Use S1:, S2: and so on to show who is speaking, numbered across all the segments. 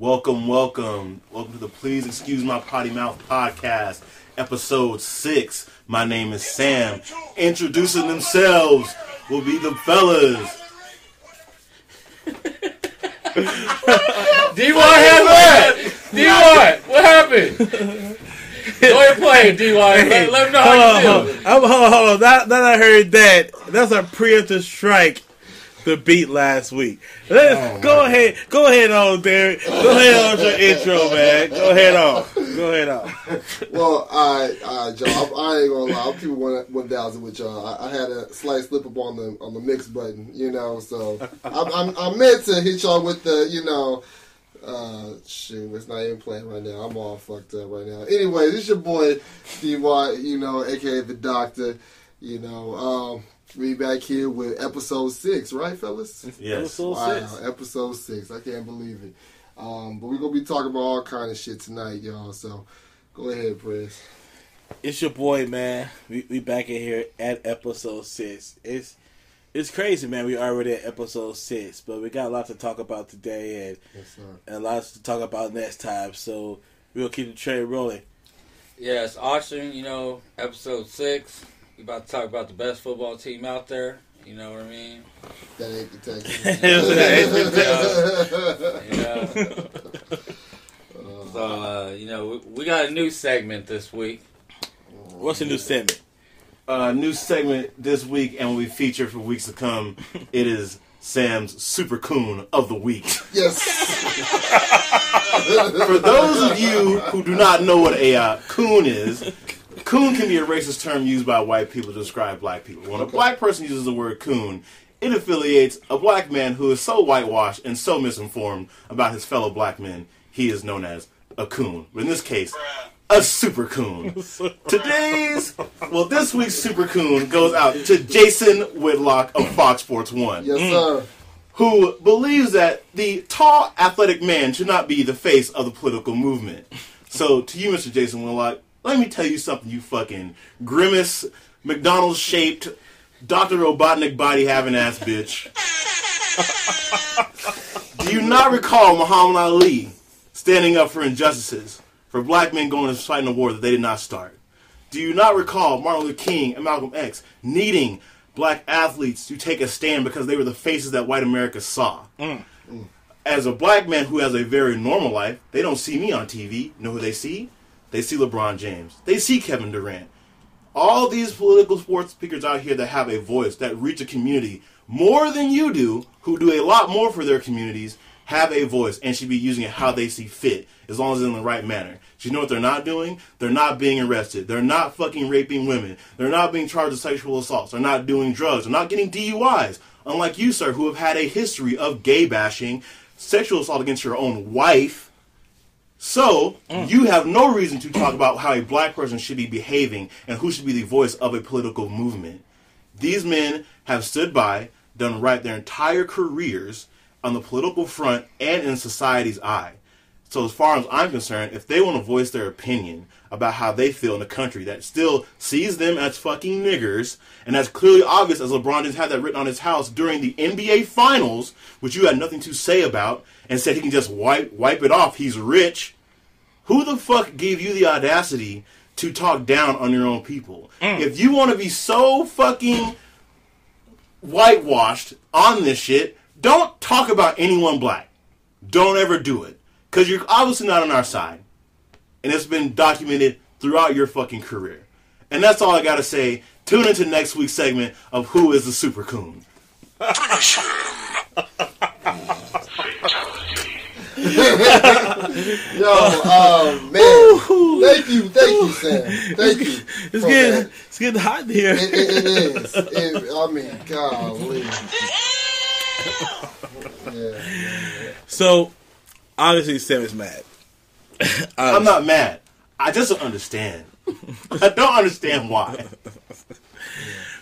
S1: Welcome, welcome. Welcome to the Please Excuse My Potty Mouth podcast, episode six. My name is Sam. Introducing themselves will be the fellas.
S2: D1 had that. D1, what happened? Go ahead play, D1. Let, let them know how you feel.
S3: hold on, hold on, hold on. Now, now that I heard that, that's a preemptive strike. The beat last week. Let's go ahead, go ahead on, Derek. Go ahead on your intro, man. Go ahead on. Go ahead on.
S4: Well, all right, all right, Joe. I, I ain't gonna lie. I'm keeping one one thousand with y'all. I, I had a slight slip up on the on the mix button, you know. So I'm, I'm I'm meant to hit y'all with the, you know. Uh, shoot, it's not even playing right now. I'm all fucked up right now. Anyway, this is your boy Dy, you know, aka the Doctor. You know, um, we back here with episode six, right, fellas?
S1: Yes.
S3: Episode
S4: Wow,
S3: six.
S4: episode six. I can't believe it. Um, but we're gonna be talking about all kind of shit tonight, y'all. So go ahead, Press.
S3: It's your boy, man. We we back in here at episode six. It's it's crazy, man. We already at episode six, but we got a lot to talk about today and,
S4: Yes, sir.
S3: and a lot to talk about next time. So we'll keep the train rolling.
S2: Yes, auction, you know, episode six. We about to talk about the best football team out there. You know what I mean?
S4: That ain't the Texans.
S2: You know? so, uh, you know, we, we got a new segment this week.
S3: What's the new segment?
S1: Uh, new segment this week, and will be featured for weeks to come. It is Sam's Super Coon of the Week.
S4: yes.
S1: For those of you who do not know what a uh, coon is, coon can be a racist term used by white people to describe black people. When a black person uses the word coon, it affiliates a black man who is so whitewashed and so misinformed about his fellow black men, he is known as a coon. But in this case, a super coon. Today's, well, this week's super coon goes out to Jason Whitlock of Fox Sports One
S4: Yes, mm. sir.
S1: who believes that the tall, athletic man should not be the face of the political movement. So, to you, Mr. Jason Whitlock, let me tell you something, you fucking grimace, McDonald's shaped, Dr. Robotnik body having ass bitch. Do you not recall Muhammad Ali standing up for injustices, for black men going to fight in a war that they did not start? Do you not recall Martin Luther King and Malcolm X needing black athletes to take a stand because they were the faces that white America saw? Mm. As a black man who has a very normal life, they don't see me on TV. You know who they see? They see LeBron James. They see Kevin Durant. All these political sports speakers out here that have a voice, that reach a community more than you do, who do a lot more for their communities, have a voice and should be using it how they see fit, as long as it's in the right manner. Do you know what they're not doing? They're not being arrested. They're not fucking raping women. They're not being charged with sexual assaults. They're not doing drugs. They're not getting DUIs. Unlike you, sir, who have had a history of gay bashing, sexual assault against your own wife. So, you have no reason to talk about how a black person should be behaving and who should be the voice of a political movement. These men have stood by, done right their entire careers on the political front and in society's eye. So, as far as I'm concerned, if they want to voice their opinion about how they feel in a country that still sees them as fucking niggers, and that's clearly obvious as LeBron just had that written on his house during the NBA Finals, which you had nothing to say about, and said he can just wipe wipe it off. He's rich. Who the fuck gave you the audacity to talk down on your own people? Mm. If you want to be so fucking whitewashed on this shit, don't talk about anyone black. Don't ever do it. Because you're obviously not on our side. And it's been documented throughout your fucking career. And that's all I gotta say. Tune into next week's segment of Who is the Super Coon.
S4: Yo, um, man. Thank you, thank you, Sam. Thank you.
S3: It's getting
S4: that.
S3: it's getting hot in here.
S4: It, it, it is. It, I mean, golly. Yeah.
S3: So obviously Sam is mad.
S1: I'm not mad. I just don't understand. I don't understand why.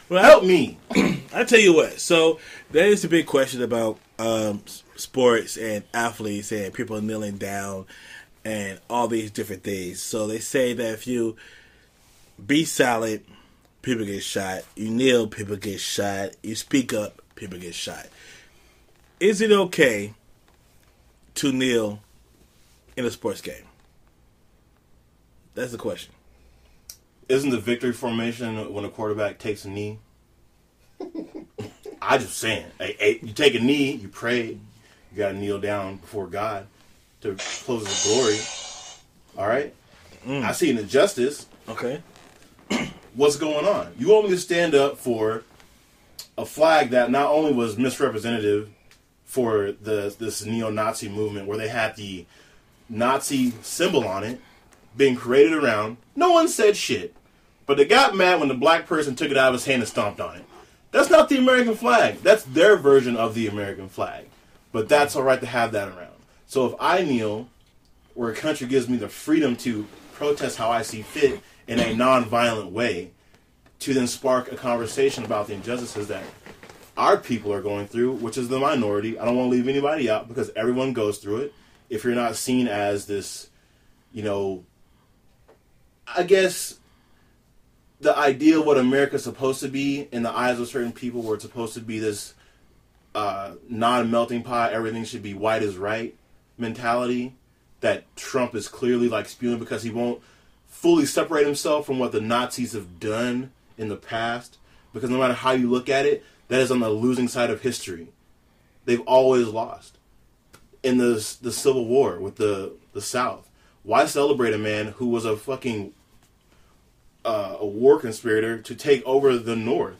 S3: Well,
S1: Help me.
S3: I tell you what. So there is a big question about um, sports and athletes and people kneeling down and all these different things. So they say that if you be silent, people get shot. You kneel, people get shot. You speak up, people get shot. Is it okay to kneel in a sports game? That's the question.
S1: Isn't the victory formation when a quarterback takes a knee? I just saying. Hey, hey, you take a knee, you pray, you got to kneel down before God to close His glory. All right. Mm. I see an injustice.
S3: Okay.
S1: What's going on? You want me to stand up for a flag that not only was misrepresentative for the this neo-Nazi movement, where they had the Nazi symbol on it being paraded around. No one said shit, but they got mad when the black person took it out of his hand and stomped on it. That's not the American flag. That's their version of the American flag. But that's all right to have that around. So if I kneel, where a country gives me the freedom to protest how I see fit in a non-violent way, to then spark a conversation about the injustices that our people are going through, which is the minority. I don't want to leave anybody out because everyone goes through it. If you're not seen as this, you know, I guess the idea of what America's supposed to be in the eyes of certain people, where it's supposed to be this uh, non-melting pot, everything should be white is right mentality that Trump is clearly like spewing because he won't fully separate himself from what the Nazis have done in the past. Because no matter how you look at it, that is on the losing side of history. They've always lost in the the Civil War with the the South. Why celebrate a man who was a fucking uh, a war conspirator to take over the North?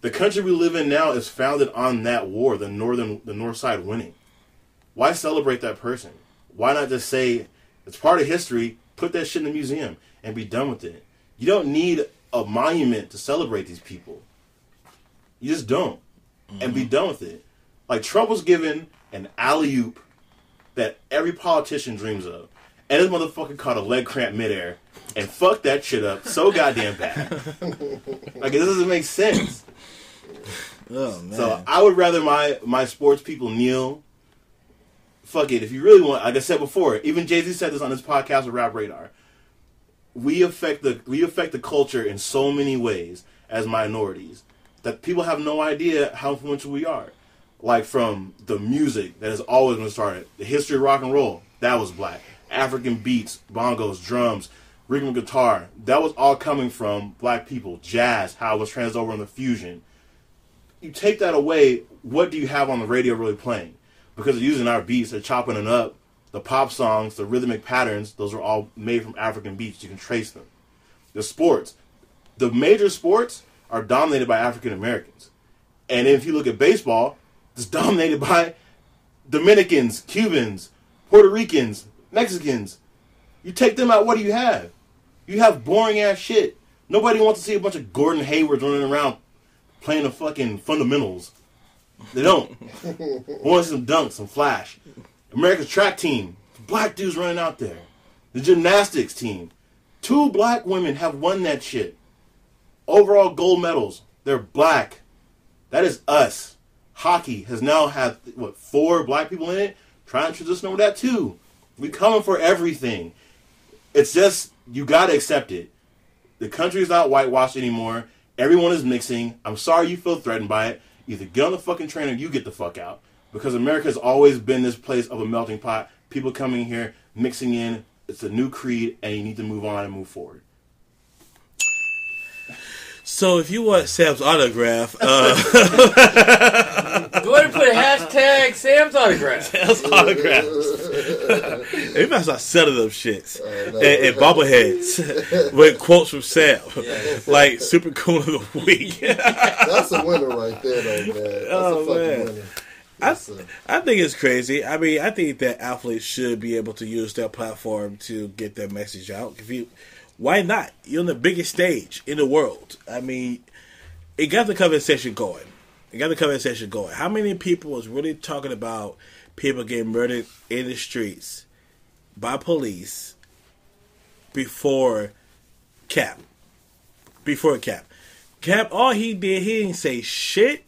S1: The country we live in now is founded on that war, the northern the North side winning. Why celebrate that person? Why not just say it's part of history? Put that shit in the museum and be done with it. You don't need a monument to celebrate these people. You just don't, and be done with it. Like Trump was given an alley oop that every politician dreams of, and this motherfucker caught a leg cramp midair and fucked that shit up so goddamn bad. like it doesn't make sense.
S3: Oh man.
S1: So I would rather my my sports people kneel. Fuck it. If you really want, like I said before, even Jay Z said this on his podcast with Rap Radar. We affect the we affect the culture in so many ways as minorities that people have no idea how influential we are. Like from the music that has always been started, the history of rock and roll that was black, African beats, bongos, drums, rhythm guitar that was all coming from black people. Jazz, how it was transferred over in the fusion you take that away, what do you have on the radio really playing? Because they're using our beats, they're chopping it up. The pop songs, the rhythmic patterns, those are all made from African beats. You can trace them. The sports, the major sports are dominated by African Americans. And if you look at baseball, it's dominated by Dominicans, Cubans, Puerto Ricans, Mexicans. You take them out, what do you have? You have boring ass shit. Nobody wants to see a bunch of Gordon Haywards running around playing the fucking fundamentals. They don't. want some dunks, some flash. America's track team, black dudes running out there. The gymnastics team, two black women have won that shit. Overall gold medals. They're black. That is us. Hockey has now had what four black people in it. Trying to transition over that too. We coming for everything. It's just you gotta accept it. The country is not whitewashed anymore. Everyone is mixing. I'm sorry you feel threatened by it. Either get on the fucking train or you get the fuck out. Because America has always been this place of a melting pot. People coming here, mixing in. It's a new creed, and you need to move on and move forward.
S3: So if you want Sam's autograph, uh,
S2: Go ahead and put hashtag Sam's autograph.
S3: Sam's autographs. They must start selling them shits
S4: Uh, no.
S3: and, and bobbleheads with quotes from Sam,
S2: Yes.
S3: like super cool of the week.
S4: That's a winner right there, though, man. That's
S3: Oh,
S4: a fucking
S3: man.
S4: winner.
S3: I, I think it's crazy. I mean, I think that athletes should be able to use their platform to get their message out. If you, why not? You're on the biggest stage in the world. I mean, it got the conversation going. It got the conversation going. How many people was really talking about people getting murdered in the streets by police before Cap? Before Cap. Cap, all he did, he didn't say shit.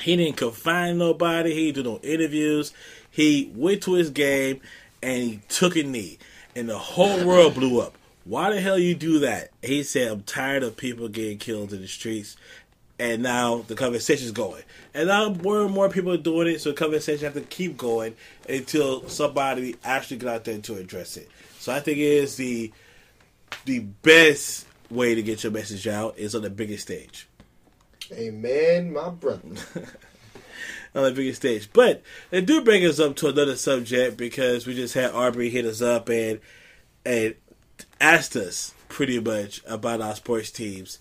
S3: He didn't confine nobody. He do no interviews. He went to his game and he took a knee, and the whole world blew up. Why the hell you do that? He said, "I'm tired of people getting killed in the streets. And now the conversation's going. And now more and more people are doing it, so the conversation have to keep going until somebody actually get out there to address it. So I think it is the the best way to get your message out is on the biggest stage.
S4: Amen, my brother.
S3: on the biggest stage. But they do bring us up to another subject because we just had Arbery hit us up and and asked us pretty much about our sports teams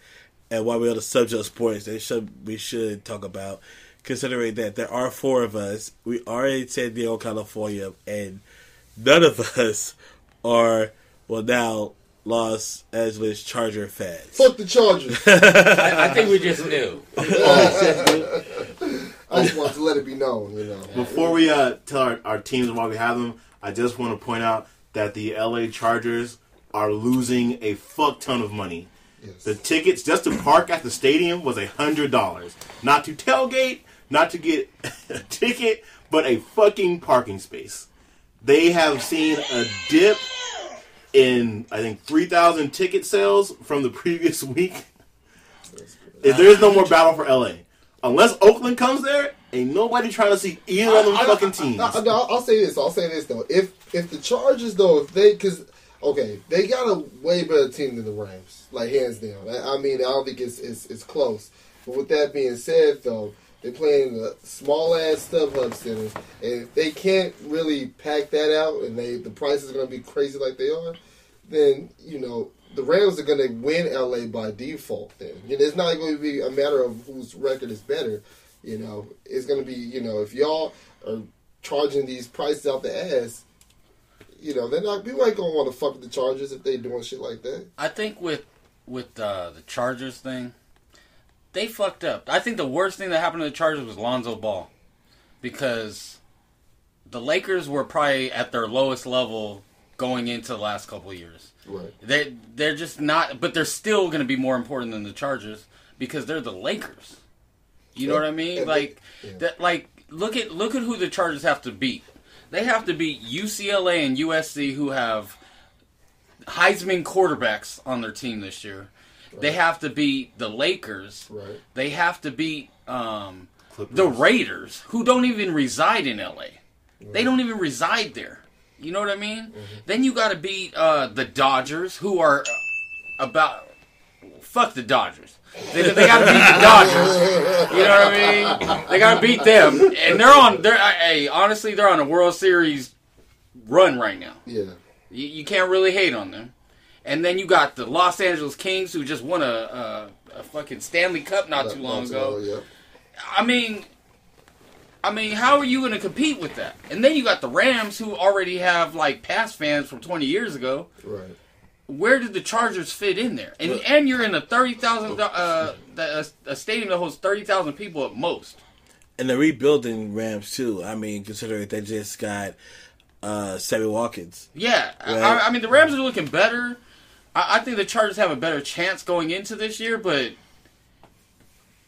S3: and why we're on the subject of sports that should we should talk about. Considering that there are four of us, we are in San Diego, California, and none of us are well now Los Angeles Charger fans.
S4: Fuck the Chargers.
S2: I, I think we just knew.
S4: I just want to let it be known, you know.
S1: Before we uh, tell our, our teams and why we have them, I just want to point out that the LA Chargers are losing a fuck ton of money.
S4: Yes.
S1: The tickets just to park at the stadium was a hundred dollars. Not to tailgate, not to get a ticket, but a fucking parking space. They have seen a dip in I think three thousand ticket sales from the previous week. If there's no more battle for LA, unless Oakland comes there, ain't nobody trying to see either of them
S4: I- I-
S1: fucking teams.
S4: I, will I'll say this. I'll say this though. If if the Chargers though, if they because okay, they got a way better team than the Rams, like hands down. I, I mean, I don't think it's, it's it's close. But with that being said, though, they're playing a small ass StubHub center, and if they can't really pack that out, and they the prices are going to be crazy like they are, then you know. The Rams are going to win LA by default. Then know, it's not going to be a matter of whose record is better. You know, it's going to be you know if y'all are charging these prices out the ass, you know, they're not people ain't gonna want to fuck with the Chargers if they doing shit like that.
S2: I think with with uh, the Chargers thing, they fucked up. I think the worst thing that happened to the Chargers was Lonzo Ball, because the Lakers were probably at their lowest level going into the last couple of years.
S4: Right.
S2: They they're just not, but they're still going to be more important than the Chargers because they're the Lakers. You know what I mean? Like
S4: yeah.
S2: that. Like look at look at who the Chargers have to beat. They have to beat UCLA and USC, who have Heisman quarterbacks on their team this year. They have to beat the Lakers.
S4: Right.
S2: They have to beat um, the Raiders, who don't even reside in LA. They don't even reside there. You know what I mean? Then you got to beat uh, the Dodgers, who are about fuck the Dodgers. They, they got to beat the Dodgers. You know what I mean? They got to beat them, and they're on. They're hey, honestly, they're on a World Series run right now.
S4: Yeah.
S2: You, you can't really hate on them. And then you got the Los Angeles Kings, who just won a, a, a fucking Stanley Cup not too long ago.
S4: Yeah.
S2: I mean, I mean, how are you going to compete with that? And then you got the Rams, who already have like past fans from 20 years ago.
S4: Right.
S2: Where did the Chargers fit in there? And and you're in a 30,000 uh a, a stadium that holds 30,000 people at most.
S3: And the rebuilding Rams too. I mean, considering they just got uh, Sammy Watkins.
S2: Yeah,
S3: Right.
S2: I, I mean the Rams are looking better. I, I think the Chargers have a better chance going into this year, but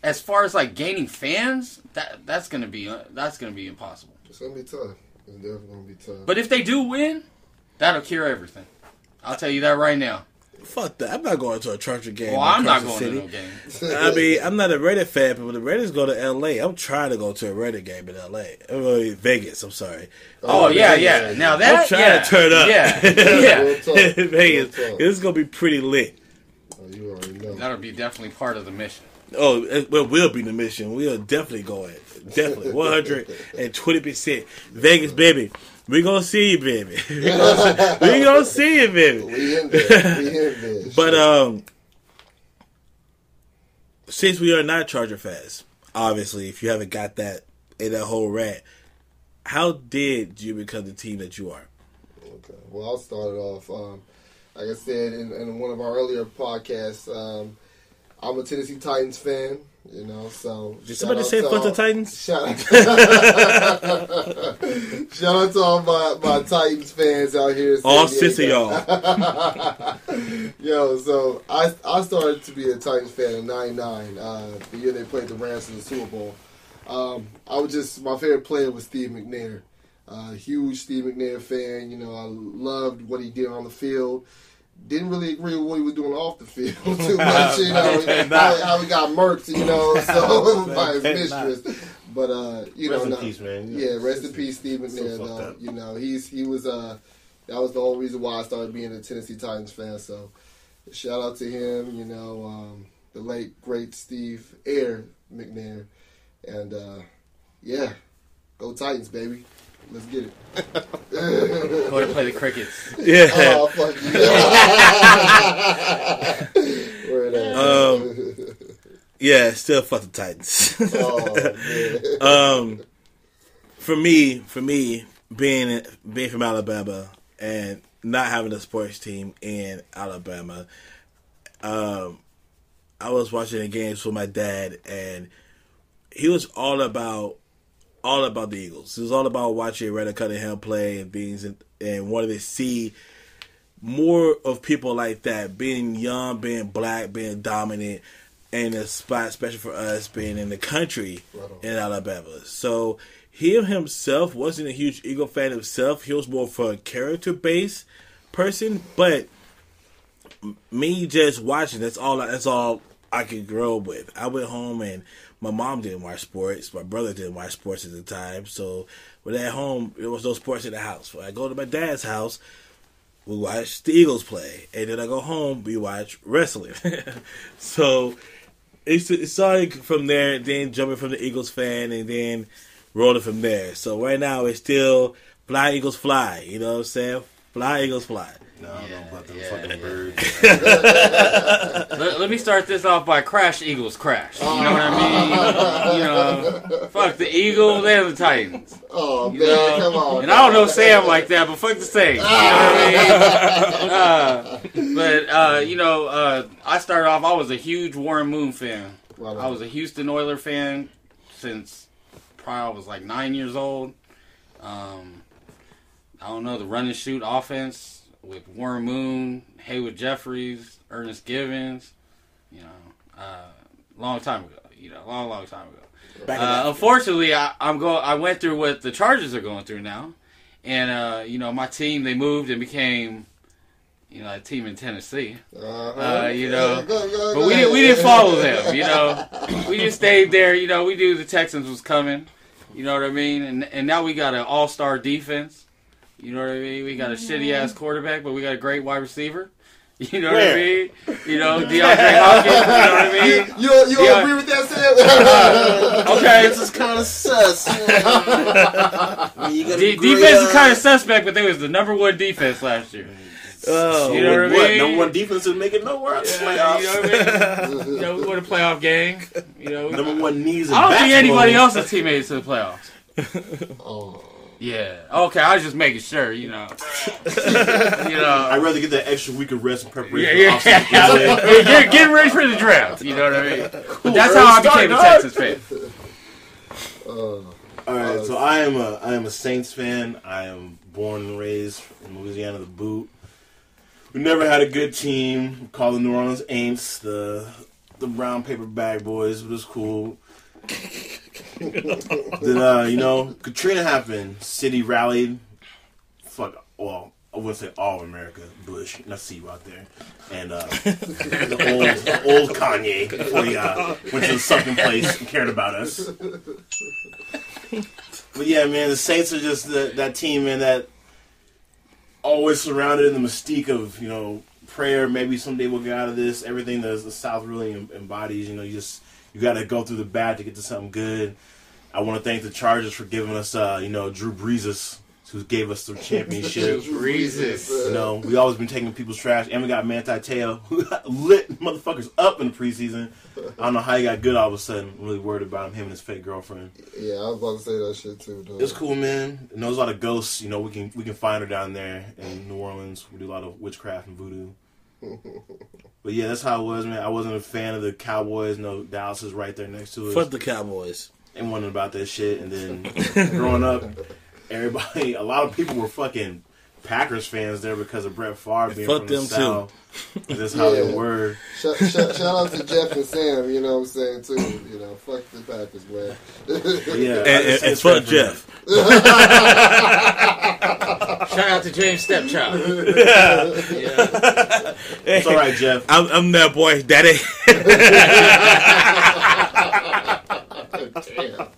S2: as far as like gaining fans, that that's gonna be uh, that's gonna be impossible.
S4: It's gonna be tough. It's definitely gonna be tough.
S2: But if they do win, that'll cure everything. I'll tell you that right now.
S3: Fuck that! I'm not going to a Charger game.
S2: Well, I'm not going
S3: City.
S2: to no game.
S3: I mean, I'm not a Raider fan, but when the Raiders go to L.A., I'm trying to go to a Raider game in L.A. I'm uh, Vegas. I'm sorry.
S2: Oh, oh yeah,
S4: yeah,
S2: yeah. Now
S3: I'm
S2: that
S3: trying
S2: yeah,
S3: to turn up.
S2: Yeah,
S4: Real
S2: yeah.
S4: talk.
S3: Vegas.
S4: Real talk.
S3: This is going to be pretty lit.
S4: Oh, you already know.
S2: That'll be definitely part of the mission.
S3: Oh, it well, will be the mission. We are definitely going. Definitely. 120%. Vegas, baby. We going to see you, baby. we going to see you, baby.
S4: We in there. We in there.
S3: But um, since we are not Charger fans, obviously, if you haven't got that in that whole rat, how did you become the team that you are?
S4: Okay. Well, I'll start it off. Um, like I said in, in one of our earlier podcasts, um, I'm a Tennessee Titans fan. You know, so
S3: Did somebody say
S4: to
S3: fuck the Titans?
S4: Shout out, shout out to all my, my Titans fans out here.
S3: All six of y'all.
S4: Yo, so I I started to be a Titans fan in '99, uh, the year they played the Rams in the Super Bowl. Um, I was just my favorite player was Steve McNair. Uh, huge Steve McNair fan. You know, I loved what he did on the field. Didn't really agree with what he was doing off the field too much. You know how, how he got murked. You know, so by his mistress. But uh, you
S1: Rest
S4: know, no-
S1: peace.
S4: Yeah, rest in peace, Stephen.
S1: So
S4: there, though. You know, he's he was uh, that was the whole reason why I started being a Tennessee Titans fan. So, shout out to him. You know, um, the late great Steve Air McNair, and uh, yeah, go Titans, baby. Let's get it.
S2: Go to play the crickets.
S3: Yeah.
S4: Oh fuck you! Word.
S3: Um, Yeah, still fuck the Titans.
S4: oh
S3: um, for me, for me, being being from Alabama and not having a sports team in Alabama, um, I was watching the games with my dad, and he was all about all about the Eagles. It was all about watching Randall Cunningham play and being and wanted to see more of people like that being young, being black, being dominant, and a spot especially for us being in the country
S4: Right
S3: in Alabama. So he himself wasn't a huge Eagle fan himself. He was more for a character based person, but me just watching that's all that's all I could grow up with. I went home and my mom didn't watch sports. My brother didn't watch sports at the time. So when at home there was no sports in the house. When I go to my dad's house, we watch the Eagles play, and then I go home we watch wrestling. so it started from there, then jumping from the Eagles fan, and then rolling from there. So right now it's still fly Eagles fly. You know what I'm saying? Fly Eagles fly.
S1: No, I don't know about them
S2: Yeah,
S1: fucking
S2: yeah.
S1: birds.
S2: Let, let me start this off by crash Eagles crash. You know what I mean? You know, fuck the Eagles and the Titans.
S4: Oh man,
S2: You know?
S4: come on.
S2: And I don't know Sam like that, but fuck the same. You know what I mean? Uh, but uh, you know, uh, I started off. I was a huge Warren Moon fan.
S4: Right.
S2: I was a Houston Oiler fan since probably I was like nine years old. Um, I don't know the run and shoot offense with Warren Moon, Haywood Jeffires, Ernest Givins. You know, uh, long time ago. You know, long, long time ago. Uh, unfortunately, I, I'm go. I went through what the Chargers are going through now, and uh, you know my team they moved and became, you know, a team in Tennessee.
S4: Uh-huh.
S2: Uh, you know,
S4: Yeah, go- go-
S2: But we didn't we didn't follow them. You know, we just stayed there. You know, we knew the Texans was coming. You know what I mean? And and now we got an all star defense. You know what I mean? We got a shitty ass quarterback, but we got a great wide receiver. You know what I mean? You know, DeAndre Hopkins. You know what I mean?
S4: You don't, you don't agree with that, Sam?
S2: Okay,
S1: This is kind of sus. I mean,
S2: De-
S1: agree,
S2: defense is
S1: uh,
S2: kind of suspect, but they was the number one defense last year.
S3: Oh,
S2: You know what I mean?
S1: Number one defense is making nowhere else
S2: Yeah,
S1: playoffs.
S2: you know what I mean? You know, we won a playoff game. You know,
S1: Number one knees.
S2: I don't think anybody else's teammates made to the playoffs.
S4: oh.
S2: Yeah. Okay, I was just making sure. You know. you know.
S1: I'd rather get that extra week of rest and preparation.
S2: yeah,
S1: for the
S2: yeah.
S1: offseason.
S2: Get, get ready for the draft. You know what I mean? But that's how I became a. Texas fan.
S4: Uh,
S1: All right, so I am a I am a Saints fan. I am born and raised in Louisiana, the boot. We never had a good team. We called the New Orleans Aints, the the brown paper bag boys, but it's cool. Then uh, you know, Katrina happened. City rallied. Fuck. Well, I wouldn't say all America. Bush, and I see you out there, and uh, the old old Kanye before he uh, went to the sunken place and cared about us. But yeah, man, the Saints are just the, that team, man, that always surrounded in the mystique of you know prayer. Maybe someday we'll get out of this. Everything that the South really embodies. You know, you just you got to go through the bad to get to something good. I want to thank the Chargers for giving us, uh, you know, Drew Brees, who gave us the championship.
S2: Breezes.
S1: You know, we always been taking people's trash, and we got Manti Teo, who lit motherfuckers up in the preseason. I don't know how he got good all of a sudden. I'm really worried about him, him and his fake girlfriend.
S4: yeah, I was about to say that shit too. Though.
S1: It's cool, man. And there's a lot of ghosts. You know, we can we can find her down there in New Orleans. We do a lot of witchcraft and voodoo. But yeah, that's how it was, man. I wasn't a fan of the Cowboys. No, Dallas is right there next to us.
S3: Fuck the Cowboys.
S1: and wondering about that shit. And then growing up, everybody, a lot of people were fucking Packers fans there because of Brett Favre being
S3: Fuck
S1: from the
S3: them, too.
S1: South. That's how they were.
S4: Shout, shout, shout out to Jeff and Sam, you know what I'm saying, too. You know, fuck the Packers, man.
S1: Yeah,
S3: And,
S1: I
S3: and, and fuck Jeff.
S2: Shout out to James Stepchild. yeah.
S1: It's all right, Jeff.
S3: I'm, I'm that boy's daddy.
S4: Damn.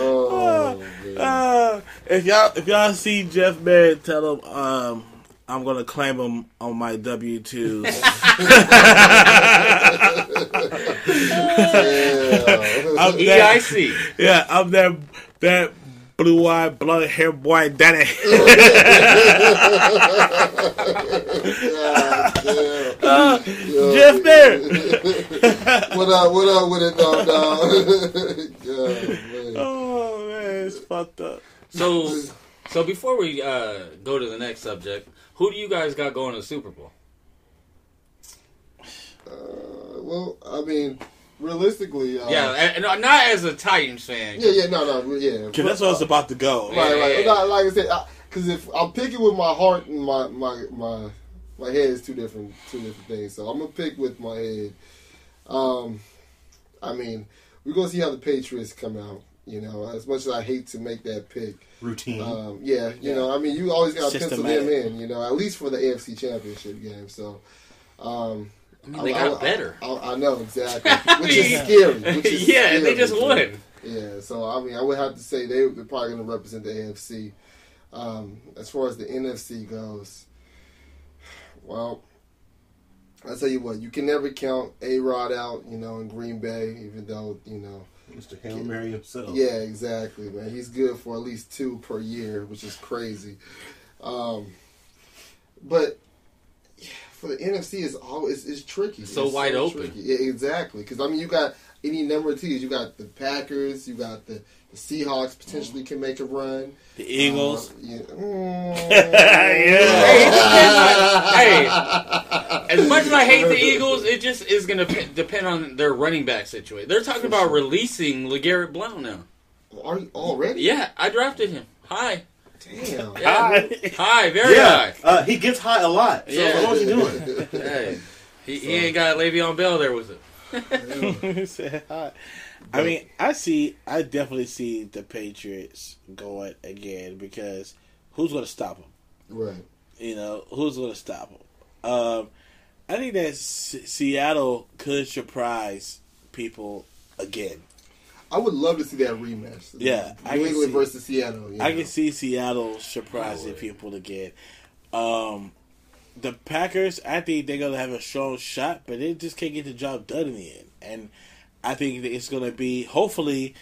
S4: Oh, man.
S3: Uh, if y'all if y'all see Jeff man, tell him um, I'm gonna claim him on my W two.
S4: Yeah.
S3: I'm that,
S2: EIC.
S3: yeah, I'm that that blue eyed blonde hair boy daddy.
S4: God damn.
S3: Jeff there.
S4: What up? What up with it, dog? dog?
S3: Oh man, it's fucked up.
S2: So, so before we uh, go to the next subject, who do you guys got going to the Super Bowl?
S4: Uh, well, I mean, realistically, uh,
S2: yeah, and, and not as a Titans fan.
S4: yeah, yeah, no, no, yeah.
S3: Cause that's where was about to go.
S4: Right, right. Not, like I said, because if I'm picking with my heart and my my my my head is two different two different things. So I'm gonna pick with my head. Um, I mean, we're gonna see how the Patriots come out. You know, as much as I hate to make that pick,
S1: Routine.
S4: um, yeah, you know, I mean, you always got to pencil them in. You know, at least for the AFC Championship game. So. Um,
S2: I mean, they got better.
S4: I, I know exactly, which is scary. Which is
S2: yeah, and they just won.
S4: Yeah, so I mean, I would have to say they, they're probably going to represent the AFC. Um, as far as the NFC goes, well, I tell you what, you can never count A Rod out, you know, in Green Bay, even though you know,
S1: Mr. Hail Mary himself.
S4: yeah, exactly, man, he's good for at least two per year, which is crazy. Um, but yeah, for the NFC, is always it's tricky.
S2: It's So
S4: It's
S2: wide open.
S4: tricky. Yeah, exactly. Because I mean, you got any number of teams. You got the Packers. You got the, the Seahawks potentially can make a run.
S3: The Eagles.
S4: Uh, yeah.
S2: Hey, as much as I hate the Eagles, it just is going to depend on their running back situation. They're talking about releasing LeGarrette Blount now.
S4: Are you already?
S2: Yeah, I drafted him. Hi.
S4: Damn.
S2: Yeah. Hi, very
S1: Yeah,
S2: high.
S1: uh, he gets high a lot. So
S2: Yeah.
S1: what was he doing?
S2: Hey. He, he ain't got Le'Veon Bell there with it.
S3: Said hi. I mean, I see. I definitely see the Patriots going again because who's going to stop them?
S4: Right.
S3: You know, who's going to stop them? Um, I think that S- Seattle could surprise people again.
S4: I would love to see that rematch.
S3: Yeah, I
S4: New
S3: can
S4: England
S3: see-
S4: versus Seattle. you
S3: I can see Seattle surprising people again. Um, the Packers, I think they're gonna have a strong shot, but they just can't get the job done in the end. And I think that it's gonna be hopefully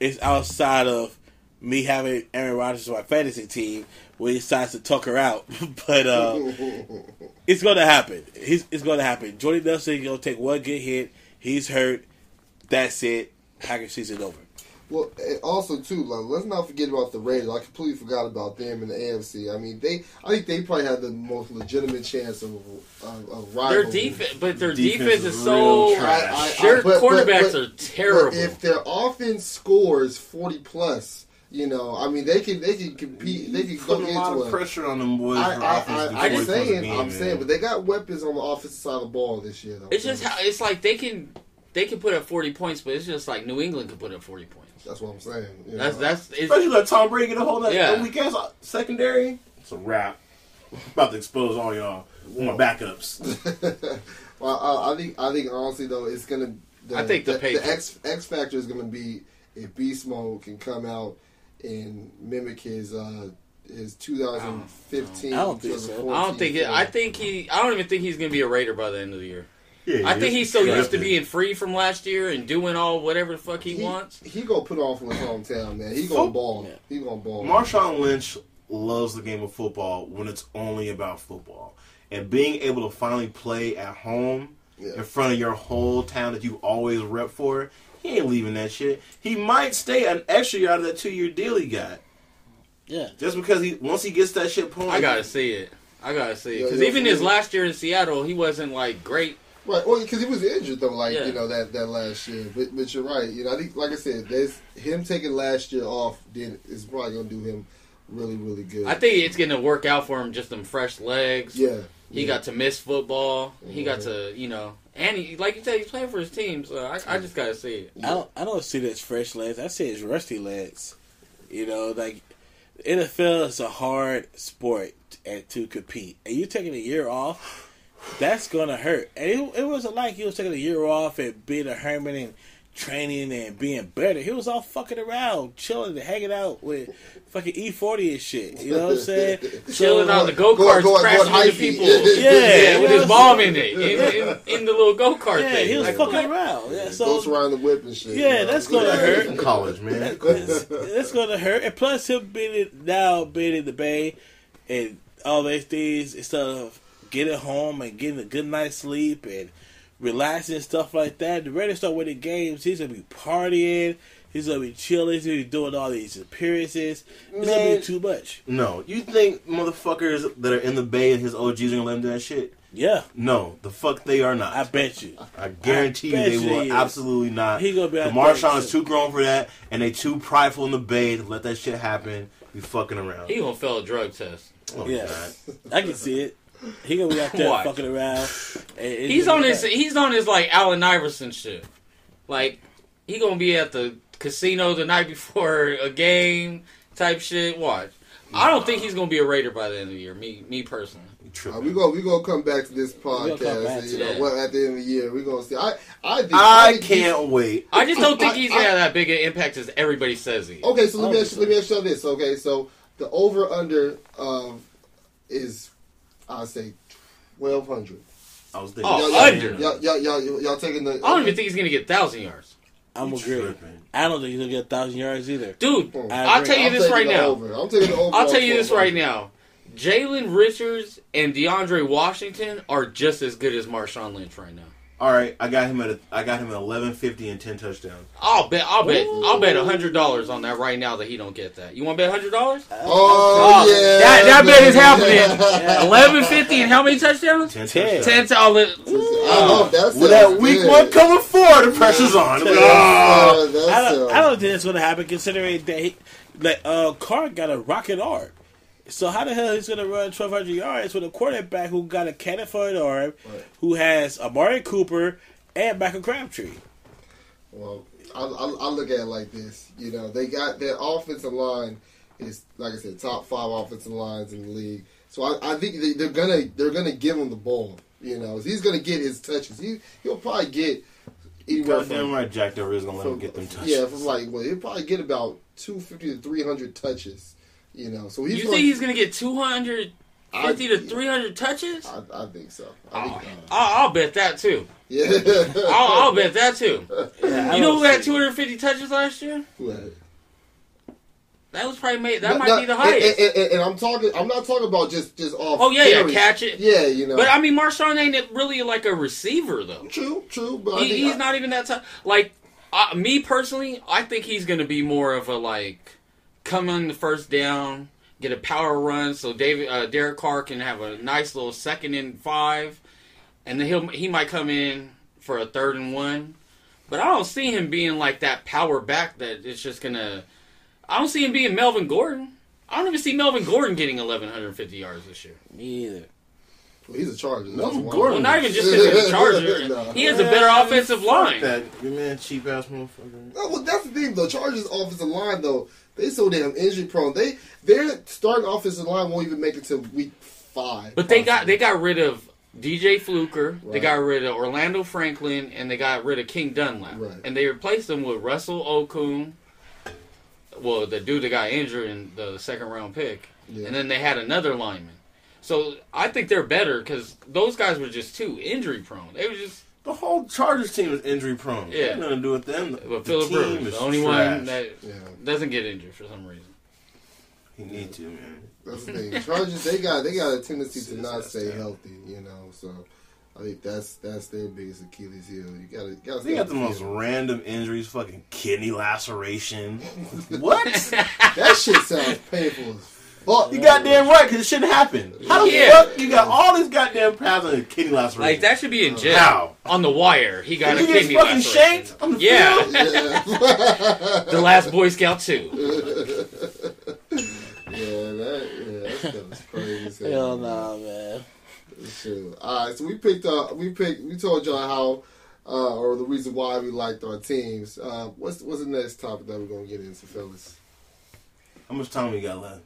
S3: it's outside of me having Aaron Rodgers on my fantasy team where he decides to tuck her out. but uh, it's gonna happen. He's, it's gonna happen. Jordy Nelson gonna take one good hit. He's hurt. That's it. Packers season over.
S4: Well, also too, like, let's not forget about the Raiders. I completely forgot about them in the AFC. I mean, they, I think they probably have the most legitimate chance of a of
S2: Their defense, but their
S1: Defense
S2: defense,
S1: is
S2: is so.
S1: real trash.
S4: I- I-
S2: Their
S4: but- but-
S2: quarterbacks
S4: but-
S2: are terrible.
S4: But if their offense scores forty plus, you know, I mean, they can they can compete. They can go
S1: Put a lot
S4: into
S1: of
S4: a.
S1: pressure on them boys
S4: I,
S1: for
S4: I,
S1: offense
S4: I,
S1: before
S4: I'm
S1: he comes to
S4: saying, I'm
S1: man.
S4: saying, but they got weapons on the offensive side of the ball this year. Though.
S2: it's just how it's like they can they can put up forty points, but it's just like New England could put up forty points.
S4: that's what I'm saying. you
S2: That's
S4: know.
S2: that's it's,
S1: Especially let Tom Brady get a hold of that,
S2: Yeah.
S1: that weak ass secondary. It's a wrap. About to expose all y'all. My backups.
S4: well, I, I think I think honestly though, it's gonna. The,
S2: I think the
S4: the,
S2: Patriots-
S4: X X factor is gonna be if Beast Mode can come out and mimic his uh his 2015.
S3: I don't think so.
S2: I don't think it, I think he I don't even think he's gonna be a Raider by the end of the year.
S1: Yeah,
S2: I think he's so used to being free from last year and doing all whatever the fuck he,
S4: he
S2: wants.
S4: He gonna put on from his hometown, man. He gonna
S1: Fo-
S4: ball.
S3: Yeah.
S4: He gonna ball.
S1: Marshawn Lynch loves the game of football when it's only about football. And being able to finally play at home
S4: Yeah.
S1: in front of your whole town that you always rep for, he ain't leaving that shit. He might stay an extra year out of that two year deal he got.
S3: Yeah.
S1: Just because he once he gets that shit point.
S2: I gotta see it. I gotta see it because even his last year in Seattle, he wasn't like great.
S4: Right, well, because he was injured though, like
S2: Yeah.
S4: you know that that last year. But but you're right. You know, I think like I said, there's him taking last year off. Then is probably gonna do him really really good.
S2: I think it's gonna work out for him. Just them fresh legs.
S4: yeah,
S2: He
S4: yeah.
S2: got to miss football. He got to you know, and he like you said, he's playing for his team. So I, I just gotta see it.
S3: I don't, I don't see it as fresh legs. I see it as rusty legs. You know, like NFL is a hard sport and to compete, and you taking a year off. That's gonna hurt, and it, it wasn't like he was taking a year off and being a hermit and training and being better. He was all fucking around, chilling and hanging out with fucking E forty and shit. You know what I'm saying?
S2: Chilling
S3: So-
S2: on the go
S4: Going-
S2: karts, crashing
S4: going
S2: into people.
S3: Yeah,
S2: yeah, with his
S3: know
S2: mom in it, in, in, in the little go kart
S3: Yeah,
S2: thing.
S3: he was
S2: Like,
S3: fucking
S2: what?
S3: around. Yeah,
S4: Goes
S3: so
S4: around the whip and shit.
S3: Yeah,
S4: you know?
S3: that's gonna hurt.
S1: In college, man.
S3: that's, that's gonna hurt. And plus, him being in, now being in the Bay and all these things instead of getting home and getting a good night's sleep and relaxing and stuff like that. The Raiders start winning games. He's gonna be partying. He's gonna be chilling. He's gonna be doing all these appearances. It's gonna be too much.
S1: No, you think motherfuckers that are in the bay and his OGs are gonna let him do that shit?
S3: Yeah,
S1: No, the fuck they are not.
S3: I bet you.
S1: I guarantee
S3: I
S1: you they will
S3: he is.
S1: absolutely not.
S3: He gonna be out
S1: Marshawn
S3: there.
S1: is too grown for that, and they too prideful in the bay to let that shit happen. Be fucking around.
S2: He gonna fail a drug test.
S1: oh,
S3: Yeah.
S1: God.
S3: I can see it. He gonna be out there
S2: Watch.
S3: fucking around.
S2: He's on
S3: be
S2: his he's on his like Allen Iverson shit. Like he gonna be at the casino the night before a game type shit. Watch. I don't think he's gonna be a Raider by the end of the year. Me me personally.
S1: You
S4: Uh,
S1: tripping.
S4: we go we gonna come back to this
S3: gonna back
S4: podcast.
S3: to
S4: You know,
S2: that.
S4: what at the end of the year we gonna see. I I think
S1: I
S4: think he's-
S1: can't wait.
S2: I just don't think
S4: I-
S2: he's
S4: I-
S2: gonna have that big an impact as everybody says he.
S4: Okay, so let me ask let me ask you this. Okay, so the over under um, is I say twelve hundred.
S1: I was thinking.
S2: Oh,
S4: y'all,
S2: under.
S4: Y'all, y'all, y'all, y'all, y'all taking the.
S2: I don't even think he's gonna get thousand yards,
S3: I'm
S1: You
S3: agree. I don't think he's gonna get thousand yards either.
S2: dude.
S4: Oh,
S3: I
S2: I'll tell you
S4: I'm
S2: this right now.
S4: Over. I'm taking over.
S2: I'll tell you this right now. Jalen Richards and DeAndre Washington are just as good as Marshawn Lynch right now.
S1: All right, I got him at a, I got him at eleven fifty and ten touchdowns.
S2: I'll bet. I'll bet. I'll bet hundred dollars on that right now that he don't get that. You want to bet hundred dollars?
S4: Oh,
S2: Oh,
S4: yeah,
S2: that- that bet is
S4: man.
S2: happening. Eleven fifty and how many touchdowns?
S1: Ten,
S3: Ten.
S1: touchdowns.
S2: Ten. I'll
S4: I that
S1: With that week
S4: good.
S1: one coming forward, the pressure's on.
S4: Yeah,
S1: Ah.
S4: that
S3: I don't, I don't think that's gonna happen considering that he, like uh Carr got a rocket arm. So how the hell he's gonna run twelve hundred yards with a quarterback who got a cannon for an arm,
S4: Right.
S3: who has Amari Cooper and Michael Crabtree?
S4: Well, I, I, I look at it like this. You know, they got their offensive line is like I said, top five offensive lines in the league. So I, I think they, they're gonna they're gonna give him the ball. You know, he's gonna get his touches. He he'll probably get anywhere
S1: Goddamn
S4: from,
S1: right, Jack Del Rio's gonna let him get them touches.
S4: yeah from like well he'll probably get about two fifty to three hundred touches. You know, so he's
S2: You
S4: gonna,
S2: think he's gonna get two hundred fifty to three hundred touches?
S4: I, I think so. I
S2: Oh,
S4: think,
S2: I'll, I'll bet that too.
S4: yeah.
S2: I'll, I'll bet that too.
S3: Yeah,
S2: You know
S3: don't
S2: who had two hundred fifty touches last year?
S4: Who had it?
S2: That was probably made. That
S4: No,
S2: might
S4: no,
S2: be the highest.
S4: And, and, and I'm talking. I'm not talking about just just off.
S2: oh yeah, yeah,
S4: carries.
S2: catch it.
S4: Yeah, you know.
S2: But I mean, Marshawn ain't really like a receiver though.
S4: true, true. But I
S2: He, he's
S4: I-
S2: not even that type. Like uh, me personally, I think he's going to be more of a like come on the first down, get a power run, so David uh, Derek Carr can have a nice little second and five, and then he'll he might come in for a third and one. But I don't see him being like that power back that it's just gonna. I don't see him being Melvin Gordon. I don't even see Melvin Gordon getting 1,150 yards this year.
S3: Me either.
S4: Well, he's a Charger. That's
S1: Melvin
S4: why.
S1: Gordon.
S2: Well, not even just because he's a Charger.
S4: No.
S2: He has a better offensive line.
S1: That your man, cheap ass motherfucker.
S4: No, well, that's the thing. The Chargers' offensive line, though, they so damn injury prone. They their starting offensive line won't even make it to week five.
S2: But they got they got rid of DJ Fluker, they got rid of Orlando Franklin, and they got rid of King Dunlap,
S4: Right.
S2: and they replaced them with Russell Okung. Well, the dude that got injured in the second round pick,
S4: Yeah.
S2: and then they had another lineman. So I think they're better because those guys were just too injury prone. They were just
S1: The whole Chargers team is injury prone.
S2: Yeah.
S1: Nothing to do with them. The
S2: but Philip
S1: team
S2: Rivers,
S1: is
S2: the only
S1: trash.
S2: one that
S4: Yeah,
S2: doesn't get injured for some reason.
S1: He need to, man.
S4: that's the thing. Chargers they got they got a tendency to not stay
S1: terrible.
S4: healthy. You know, so I think that's that's their biggest Achilles heel. You gotta you gotta.
S1: They got
S4: on
S1: the most random injuries. Fucking kidney laceration. what?
S4: That shit sounds painful as fuck.
S1: You goddamn right, because it shouldn't happen. How the
S2: Yeah.
S1: fuck you got all these goddamn pads on a kidney laceration?
S2: Like that should be in jail.
S1: How?
S2: On the wire, he got
S1: Did
S2: a
S1: he get
S2: kidney
S1: fucking
S2: laceration.
S1: shanked on the
S2: Yeah,
S1: field?
S4: Yeah.
S2: the last Boy Scout too.
S4: Yeah, that yeah, that stuff is crazy. as
S3: Hell nah, man.
S4: Sure. All right, so we picked up. We picked. We told y'all how, uh, or the reason why we liked our teams. Uh, what's what's the next topic that we're gonna get into, fellas?
S1: How much time we got left?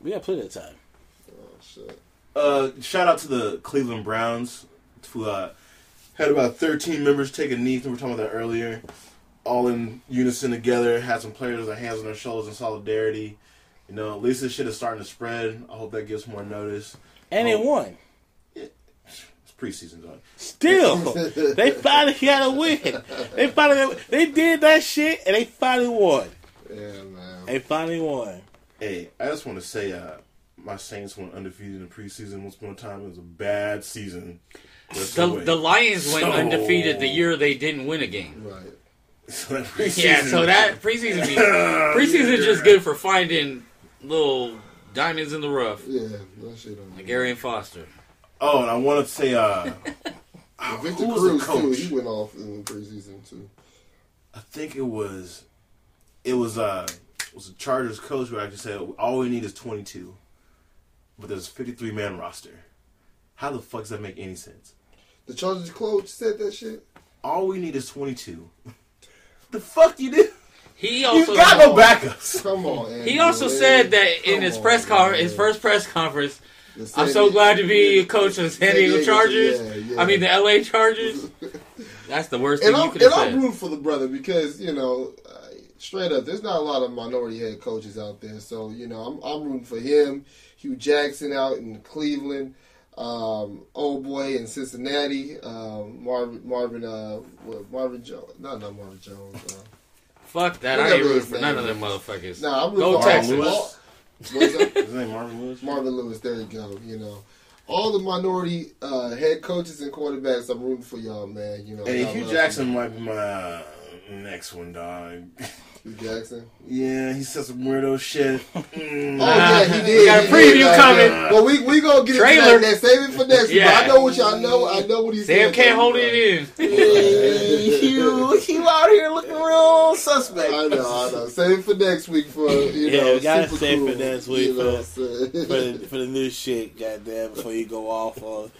S3: We got plenty of time.
S4: Oh shit.
S1: Uh, shout out to the Cleveland Browns who uh, had about 13 members take a knee. We were talking about that earlier. All in unison together. Had some players with their hands on their shoulders in solidarity. You know, at least this shit is starting to spread. I hope that gives more notice.
S3: And they
S1: Oh.
S3: won.
S1: It's preseason, dog.
S3: Still, they finally got a win. They finally they did that shit and they finally won.
S4: Yeah, man.
S3: They finally won.
S1: Hey, I just want to say, uh, my Saints went undefeated in the preseason once upon a time. It was a bad season. Let's
S2: The, the Lions went
S1: So-
S2: undefeated the year they didn't win a game.
S4: Right.
S1: So that preseason-
S2: Yeah, so that preseason be, preseason is just good for finding little diamonds in the rough,
S4: Yeah, that shit on
S2: like Arian Foster.
S1: Oh, and I want to say, uh,
S4: Victor
S1: who was the
S4: Cruz too.
S1: coach?
S4: He went off in the preseason too.
S1: I think it was, it was uh, it was a Chargers coach who actually said all we need is 22, but there's a 53 man roster. How the fuck does that make any sense?
S4: The Chargers coach said that shit.
S1: All we need is 22. the fuck you do?
S2: He also
S1: You
S2: also
S1: got no backups.
S4: Come on. Andy,
S2: he also
S4: man.
S2: said that in
S4: Come
S2: his
S4: on,
S2: press conference, his first press conference. I'm so glad to be a coach of the San Diego
S4: Diego,
S2: Chargers.
S4: yeah, yeah.
S2: I mean the LA Chargers. That's the worst thing
S4: And
S2: you
S4: I'm,
S2: could
S4: and
S2: have
S4: I'm rooting for the brother because you know, straight up, there's not a lot of minority head coaches out there. So you know, I'm I'm rooting for him. Hue Jackson out in Cleveland, um, old boy in Cincinnati, um, Marvin Marvin uh, what, Marvin Jones, not not Marvin Jones. Uh,
S2: Fuck that. I
S4: Whatever
S2: ain't rooting for none of them motherfuckers.
S4: nah, I'm
S2: Go
S4: rooting for
S2: Texans.
S4: all- all- what's that?
S1: His name Marvin Lewis.
S4: Marvin Lewis, there you go. You know, all the minority uh, head coaches and quarterbacks, I'm rooting for y'all, man. You know,
S1: Hey, Hue
S4: love
S1: Jackson might be my uh, next one, dog.
S4: Hue Jackson.
S1: Yeah, he said some weirdo shit. Mm.
S4: Oh yeah, he did.
S2: We got a
S4: he
S2: preview
S4: did, uh,
S2: coming.
S4: yeah. Well, we we gonna get
S2: Trailer.
S4: into that next. Save it for next week.
S2: Yeah.
S4: But I know what y'all know. I know what he's
S2: Sam
S4: saying.
S2: can't hold it in.
S1: Hey, Hue, Hue out here looking real suspect.
S4: I know, I know. Save it for next week for you
S3: Yeah,
S4: know.
S3: we gotta save
S4: cool,
S3: for next week for-
S4: what I'm saying?
S3: for the, for the new shit, goddamn, before you go off on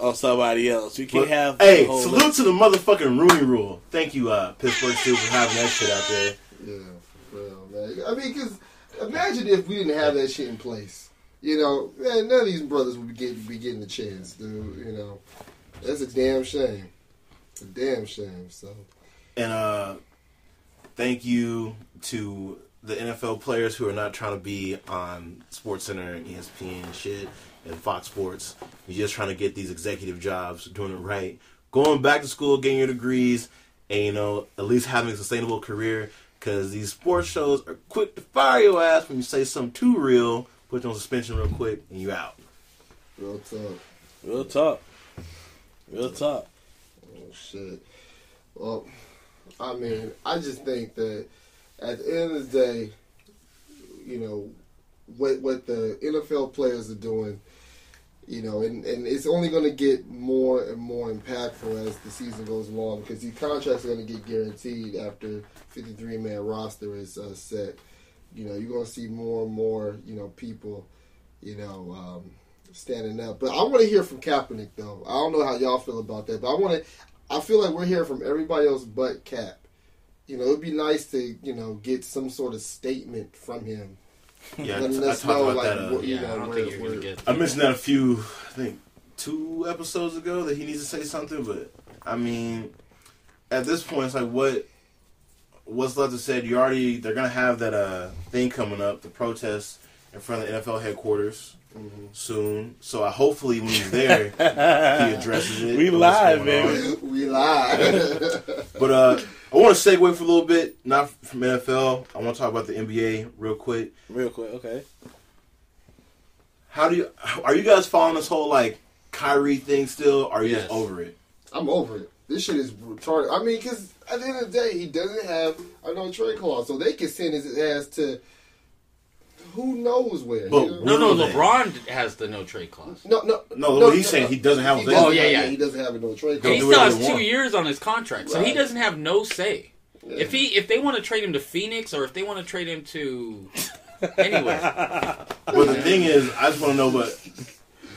S3: on somebody else. You can't
S1: But,
S3: have
S1: hey,
S3: the whole
S1: salute to the motherfucking Rooney Rule. Thank you, uh, Pittsburgh Steelers, for having that shit out there.
S4: Yeah, for real, man. I mean, because imagine if we didn't have that shit in place. You know, man, none of these brothers would be getting, be getting a chance, dude. You know, that's a damn shame. It's a damn shame. So,
S1: And uh, thank you to the NFL players who are not trying to be on SportsCenter and ESPN and shit and Fox Sports. You're just trying to get these executive jobs, doing it right, going back to school, getting your degrees, and you know at least having a sustainable career. Because these sports shows are quick to fire your ass when you say something too real, put you on suspension real quick, and you out.
S4: real talk.
S3: Real talk. Real talk.
S4: Oh shit. Well, I mean, I just think that at the end of the day, you know, what what the NFL players are doing, you know, and, and it's only going to get more and more impactful as the season goes along because these contracts are going to get guaranteed after 53 man roster is uh, set. You know, you're going to see more and more, you know, people, you know, um, standing up. But I want to hear from Kaepernick though. I don't know how y'all feel about that, but I want to. I feel like we're hearing from everybody else but Cap. You know, it'd be nice to you know get some sort of statement from him.
S1: Yeah, I, I talked
S4: know,
S1: about
S4: like,
S1: that. Uh,
S4: what- you
S2: Yeah, I don't
S4: where-
S2: think you're
S4: where-
S2: gonna get.
S1: I mentioned that a few, I think, two episodes ago that he needs to say something. But I mean, at this point, it's like what what's left to say. You already they're gonna have that uh thing coming up, the protest in front of the NFL headquarters
S4: Mm-hmm.
S1: soon. So I hopefully when he's there, he addresses it.
S3: We
S1: and what's
S3: live,
S1: going
S3: baby.
S1: on.
S4: we live.
S1: But uh, I want to segue for a little bit, not from NFL. I want to talk about the NBA real quick.
S3: Real quick, okay.
S1: How do you are you guys following this whole like Kyrie thing still? Or are you
S2: Yes.
S1: just over it?
S4: I'm over it. This shit is retarded. I mean, because at the end of the day, he doesn't have a no trade clause, so they can send his ass to who knows where.
S1: But
S4: you know?
S2: No, no,
S1: Will they?
S2: LeBron has the no trade clause.
S4: no, no,
S1: No, what he's saying, he doesn't have a
S4: he doesn't
S2: Oh, yeah,
S4: have-
S2: yeah.
S4: He doesn't have a no trade
S1: Don't
S2: He
S1: do
S4: clause.
S2: still
S1: whatever
S2: has
S1: they
S2: two years on his contract, so he doesn't have no say.
S4: Yeah.
S2: If he if they want to trade him to Phoenix or if they want to trade him to anywhere,
S1: But the thing is, I just want to know, but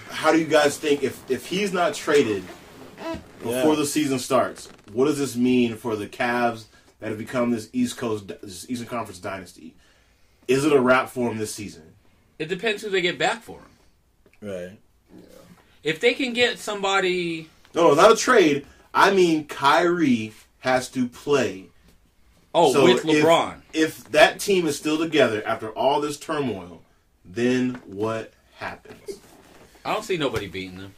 S1: how do you guys think if if he's not traded before
S3: Yeah.
S1: the season starts, what does this mean for the Cavs that have become this East Coast, this Eastern Conference dynasty? Is it a wrap for him this season?
S2: It depends who they get back for him.
S3: Right.
S2: If they can get somebody,
S1: No, not a trade. I mean, Kyrie has to play.
S2: oh,
S1: So
S2: with
S1: if-
S2: LeBron,
S1: If, that team is still together after all this turmoil, then what happens?
S2: I don't see nobody beating them.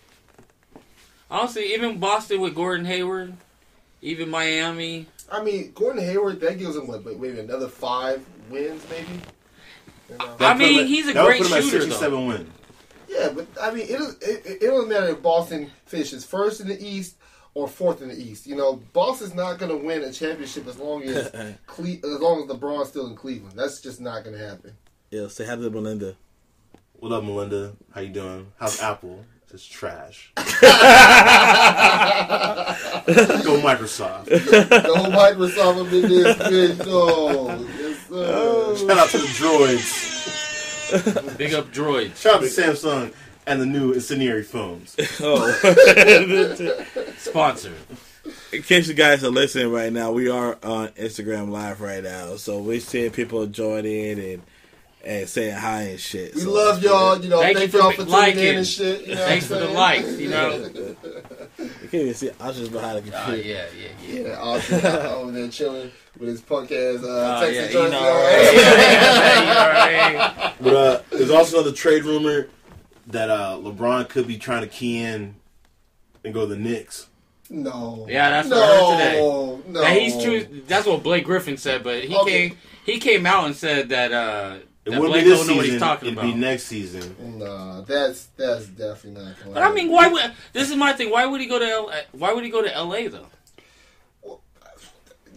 S2: I don't see even Boston with Gordon Hayward, even Miami.
S4: I mean, Gordon Hayward, that gives him what, maybe another five wins, maybe. You know?
S2: I mean,
S1: at-
S2: he's a
S1: that
S2: great
S1: put him at
S2: shooter,
S1: 67 wins.
S4: Yeah, but I mean, it, it, it doesn't matter if Boston finishes first in the East or fourth in the East. You know, Boston's not going to win a championship as long as Cle- as long as LeBron's still in Cleveland. That's just not going to happen.
S3: Yeah, say hi to Melinda.
S1: What up, Melinda? How you doing? How's Apple? Just trash. Go Microsoft.
S4: The whole Microsoft up in this bitch, though. Yes, sir.
S1: Oh, Shout out to the droids.
S2: Big up droids.
S1: Shout out to Samsung and the new incendiary phones.
S3: Oh.
S2: Sponsored.
S3: In case you guys are listening right now, we are on Instagram Live right now. So we're seeing people join in and and saying hi and shit.
S4: We
S3: So-
S4: love y'all. You know,
S2: Thank
S4: thank,
S2: you
S4: y'all for tuning
S2: liking.
S4: in and shit. You know
S2: Thanks for the
S4: I'm
S2: likes, you know.
S3: You can't even see. I was just behind the
S2: Oh
S3: computer.
S2: yeah, yeah, yeah.
S4: Yeah, Austin over there chilling with his punk ass uh,
S2: Oh
S4: Texas
S2: yeah,
S4: jersey
S2: you know,
S4: on.
S2: right? you know, right?
S1: But uh, there's also another trade rumor that uh, LeBron could be trying to key in and go to the Knicks.
S4: No.
S2: Yeah, that's
S4: no,
S2: what I heard today.
S4: No.
S2: That he's true. That's what Blake Griffin said, but he
S4: Okay.
S2: came he came out and said that uh,
S1: It
S2: that
S1: wouldn't
S2: Blake
S1: be this
S2: don't know what he's
S1: season. It'd
S2: about.
S1: be next season.
S4: Nah, that's that's definitely not. Gonna
S2: But I mean, why would this is my thing? Why would he go to L- Why would he go to L.A. though?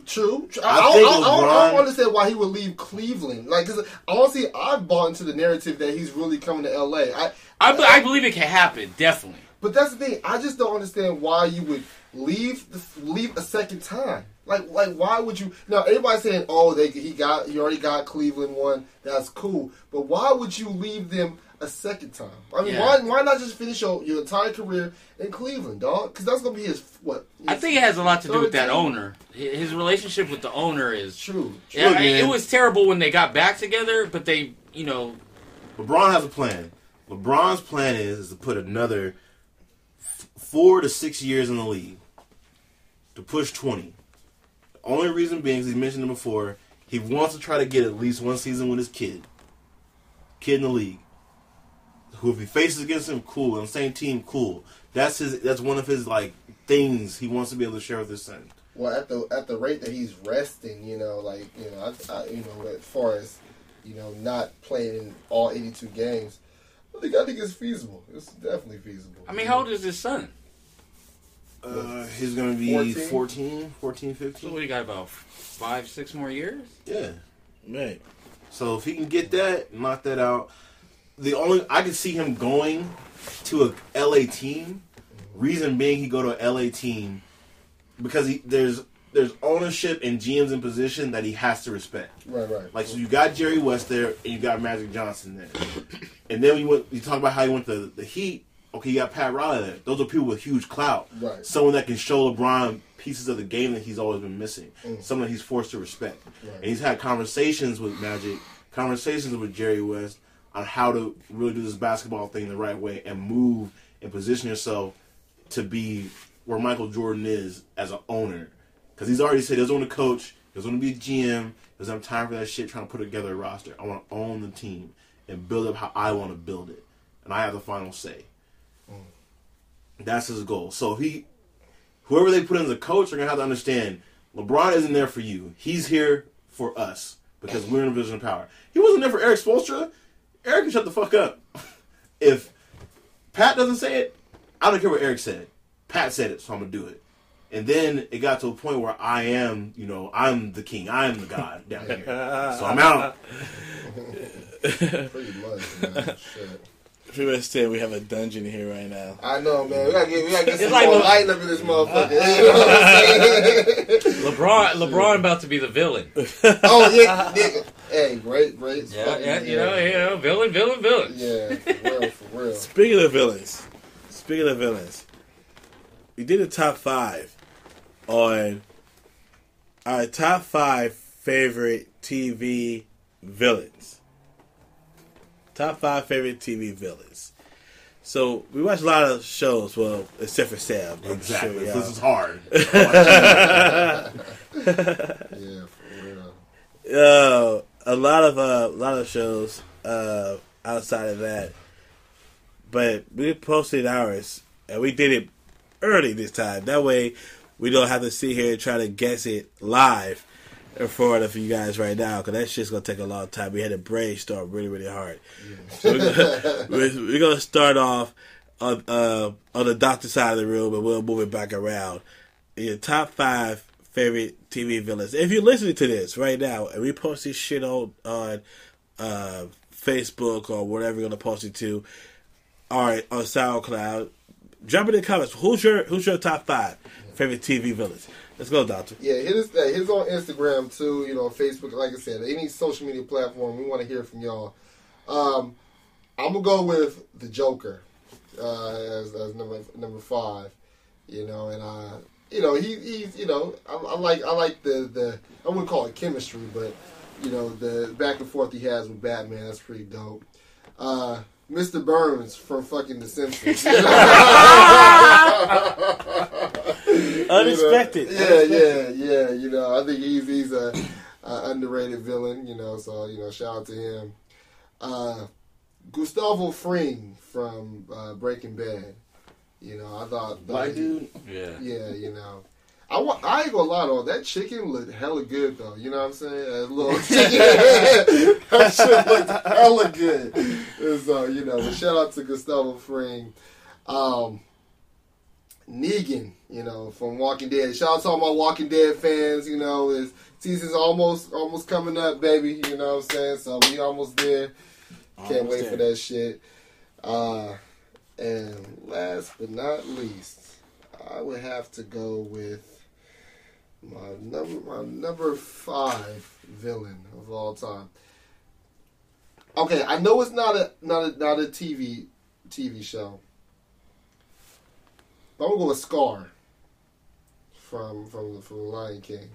S4: True. true.
S1: I
S4: I, I,
S1: think
S4: I, I, I
S1: LeBron-
S4: don't understand why he would leave Cleveland. Like, cause honestly, I've bought into the narrative that he's really coming to LA. I,
S2: I, be- I believe it can happen, definitely.
S4: but that's the thing. I just don't understand why you would leave the, leave a second time. Like, like why would you? Now everybody's saying, oh, they he got he already got Cleveland one. That's cool. But why would you leave them? A second time. I mean,
S2: Yeah.
S4: why why not just finish your, your entire career in Cleveland, dog? Because that's gonna be his what?
S2: I think it has a lot to do with that
S4: team?
S2: owner. His relationship with the owner is.
S4: True. true.
S2: Yeah,
S1: Look,
S2: it was terrible when they got back together, but they, you know,
S1: LeBron has a plan. LeBron's plan is, is to put another f- four to six years in the league to push 20. The only reason being, 'cause he mentioned it before, he wants to try to get at least one season with his kid. Kid in the league. Who, if he faces against him, cool. On the same team, cool. That's his. That's one of his like things he wants to be able to share with his son.
S4: Well, at the at the rate that he's resting, you know, like you know, I, I, you know, as far as you know, not playing in all eighty-two games, I think I think it's feasible. It's definitely feasible.
S2: I mean, how old is his son?
S1: Uh, he's gonna be
S4: 14?
S1: 14, 14,
S2: So
S1: 15.
S2: what, he got about five, six more years?
S1: Yeah.
S3: Right.
S1: So if he can get that, knock that out. The only I can see him going to a LA team. Reason being, he go to a LA team because he there's there's ownership and GMs in position that he has to respect.
S4: right, right.
S1: Like so, you got Jerry West there and you got Magic Johnson there, and then you went you talk about how he went to the Heat. Okay, you got Pat Riley there. Those are people with huge clout.
S4: Right.
S1: Someone that can show LeBron pieces of the game that he's always been missing. Mm. Someone that he's forced to respect.
S4: Right.
S1: And he's had conversations with Magic, conversations with Jerry West on how to really do this basketball thing the right way and move and position yourself to be where Michael Jordan is as an owner. Because he's already said he doesn't want to coach, he doesn't want to be a GM, because I'm tired time for that shit trying to put together a roster. I want to own the team and build up how I want to build it. And I have the final say. That's his goal. So he, whoever they put in as a coach, are gonna have to understand LeBron isn't there for you. He's here for us because we're in a position of power. He wasn't there for Erik Spoelstra. Erik can shut the fuck up. if Pat doesn't say it, I don't care what Erik said. Pat said it, so I'm gonna do it. And then it got to a point where I am, you know, I'm the king. I'm the god down here. So I'm out.
S4: Pretty much. Man. Shit.
S3: Pretty much saying we have a dungeon here right now.
S4: I know, man. We gotta get, we gotta get some
S2: like
S4: more
S2: Le-
S4: light up in this motherfucker. You know I'm?
S2: LeBron, LeBron about to be the villain.
S4: oh yeah, yeah. Hey, great, great.
S2: Yeah, yeah, you know, you know, villain, villain, villain.
S4: Yeah, for real, for real.
S3: Speaking of villains, speaking of villains, we did a top five on our top five favorite TV villains. Top five favorite TV villains. So we watch a lot of shows, well, except for Sam. I'm
S1: Exactly.
S3: sure,
S1: this is hard.
S4: Yeah, for real.
S3: uh, a lot of uh, a lot of shows uh, outside of that, but we posted ours and we did it early this time. That way, we don't have to sit here and try to guess it live in front of you guys right now because that shit's gonna take a long time. We had to brainstorm really, really hard. So we're gonna, we're, we're gonna start off on uh, on the doctor side of the room and we'll move it back around. Your top five favorite TV villains. If you're listening to this right now, and we post this shit on on uh, Facebook or whatever you're gonna post it to, all right, on SoundCloud, drop it in the comments. Who's your Who's your top five favorite TV villains? Let's go, Doctor.
S4: Yeah, hit us. Uh, hit us on Instagram too. You know, Facebook. Like I said, any social media platform. We want to hear from y'all. Um, I'm gonna go with the Joker uh, as, as number number five. You know, and uh, you know he he's you know I, I like I like the the I wouldn't call it chemistry, but you know the back and forth he has with Batman. That's pretty dope. Uh, Mr. Burns from fucking The Simpsons. You know?
S3: Unexpected.
S4: Yeah, yeah, yeah. You know, I think he's he's a, a underrated villain. You know, so you know, shout out to him. Uh, Gustavo Fring from uh, Breaking Bad. You know, I thought
S1: Black dude. Yeah.
S4: Yeah, you know. I, want, I ain't gonna lie though, that chicken looked hella good though. You know what I'm saying? That little chicken, that shit looked hella good. And so you know, shout out to Gustavo Fring, um, Negan. You know, from Walking Dead. Shout out to all my Walking Dead fans. You know, his season's almost almost coming up, baby. You know what I'm saying? So we almost there. Can't
S3: Almost
S4: wait
S3: there.
S4: for that shit. Uh, and last but not least, I would have to go with my number my number five villain of all time. Okay, I know it's not a not a not a TV TV show. But I'm gonna go with Scar from from from the Lion King.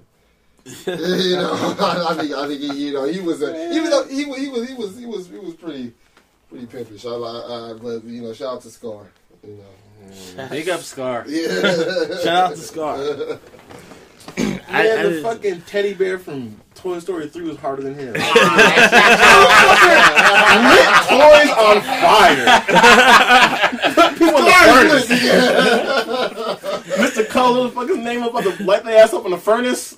S4: you know, I, I think I think he, you know he was a even though he was he was he was he was he was pretty pretty pimpish. I, I, I but you know shout out to Scar. You know,
S5: Big up Scar.
S4: yeah.
S3: Shout out to Scar.
S1: Yeah,
S3: I- I
S1: the
S3: didn't-
S1: fucking teddy bear from Toy Story 3 was harder than him. Ah. Lit toys on fire. People in the furnace. Mr. Cole, what the fucking name about to light their ass up in the furnace?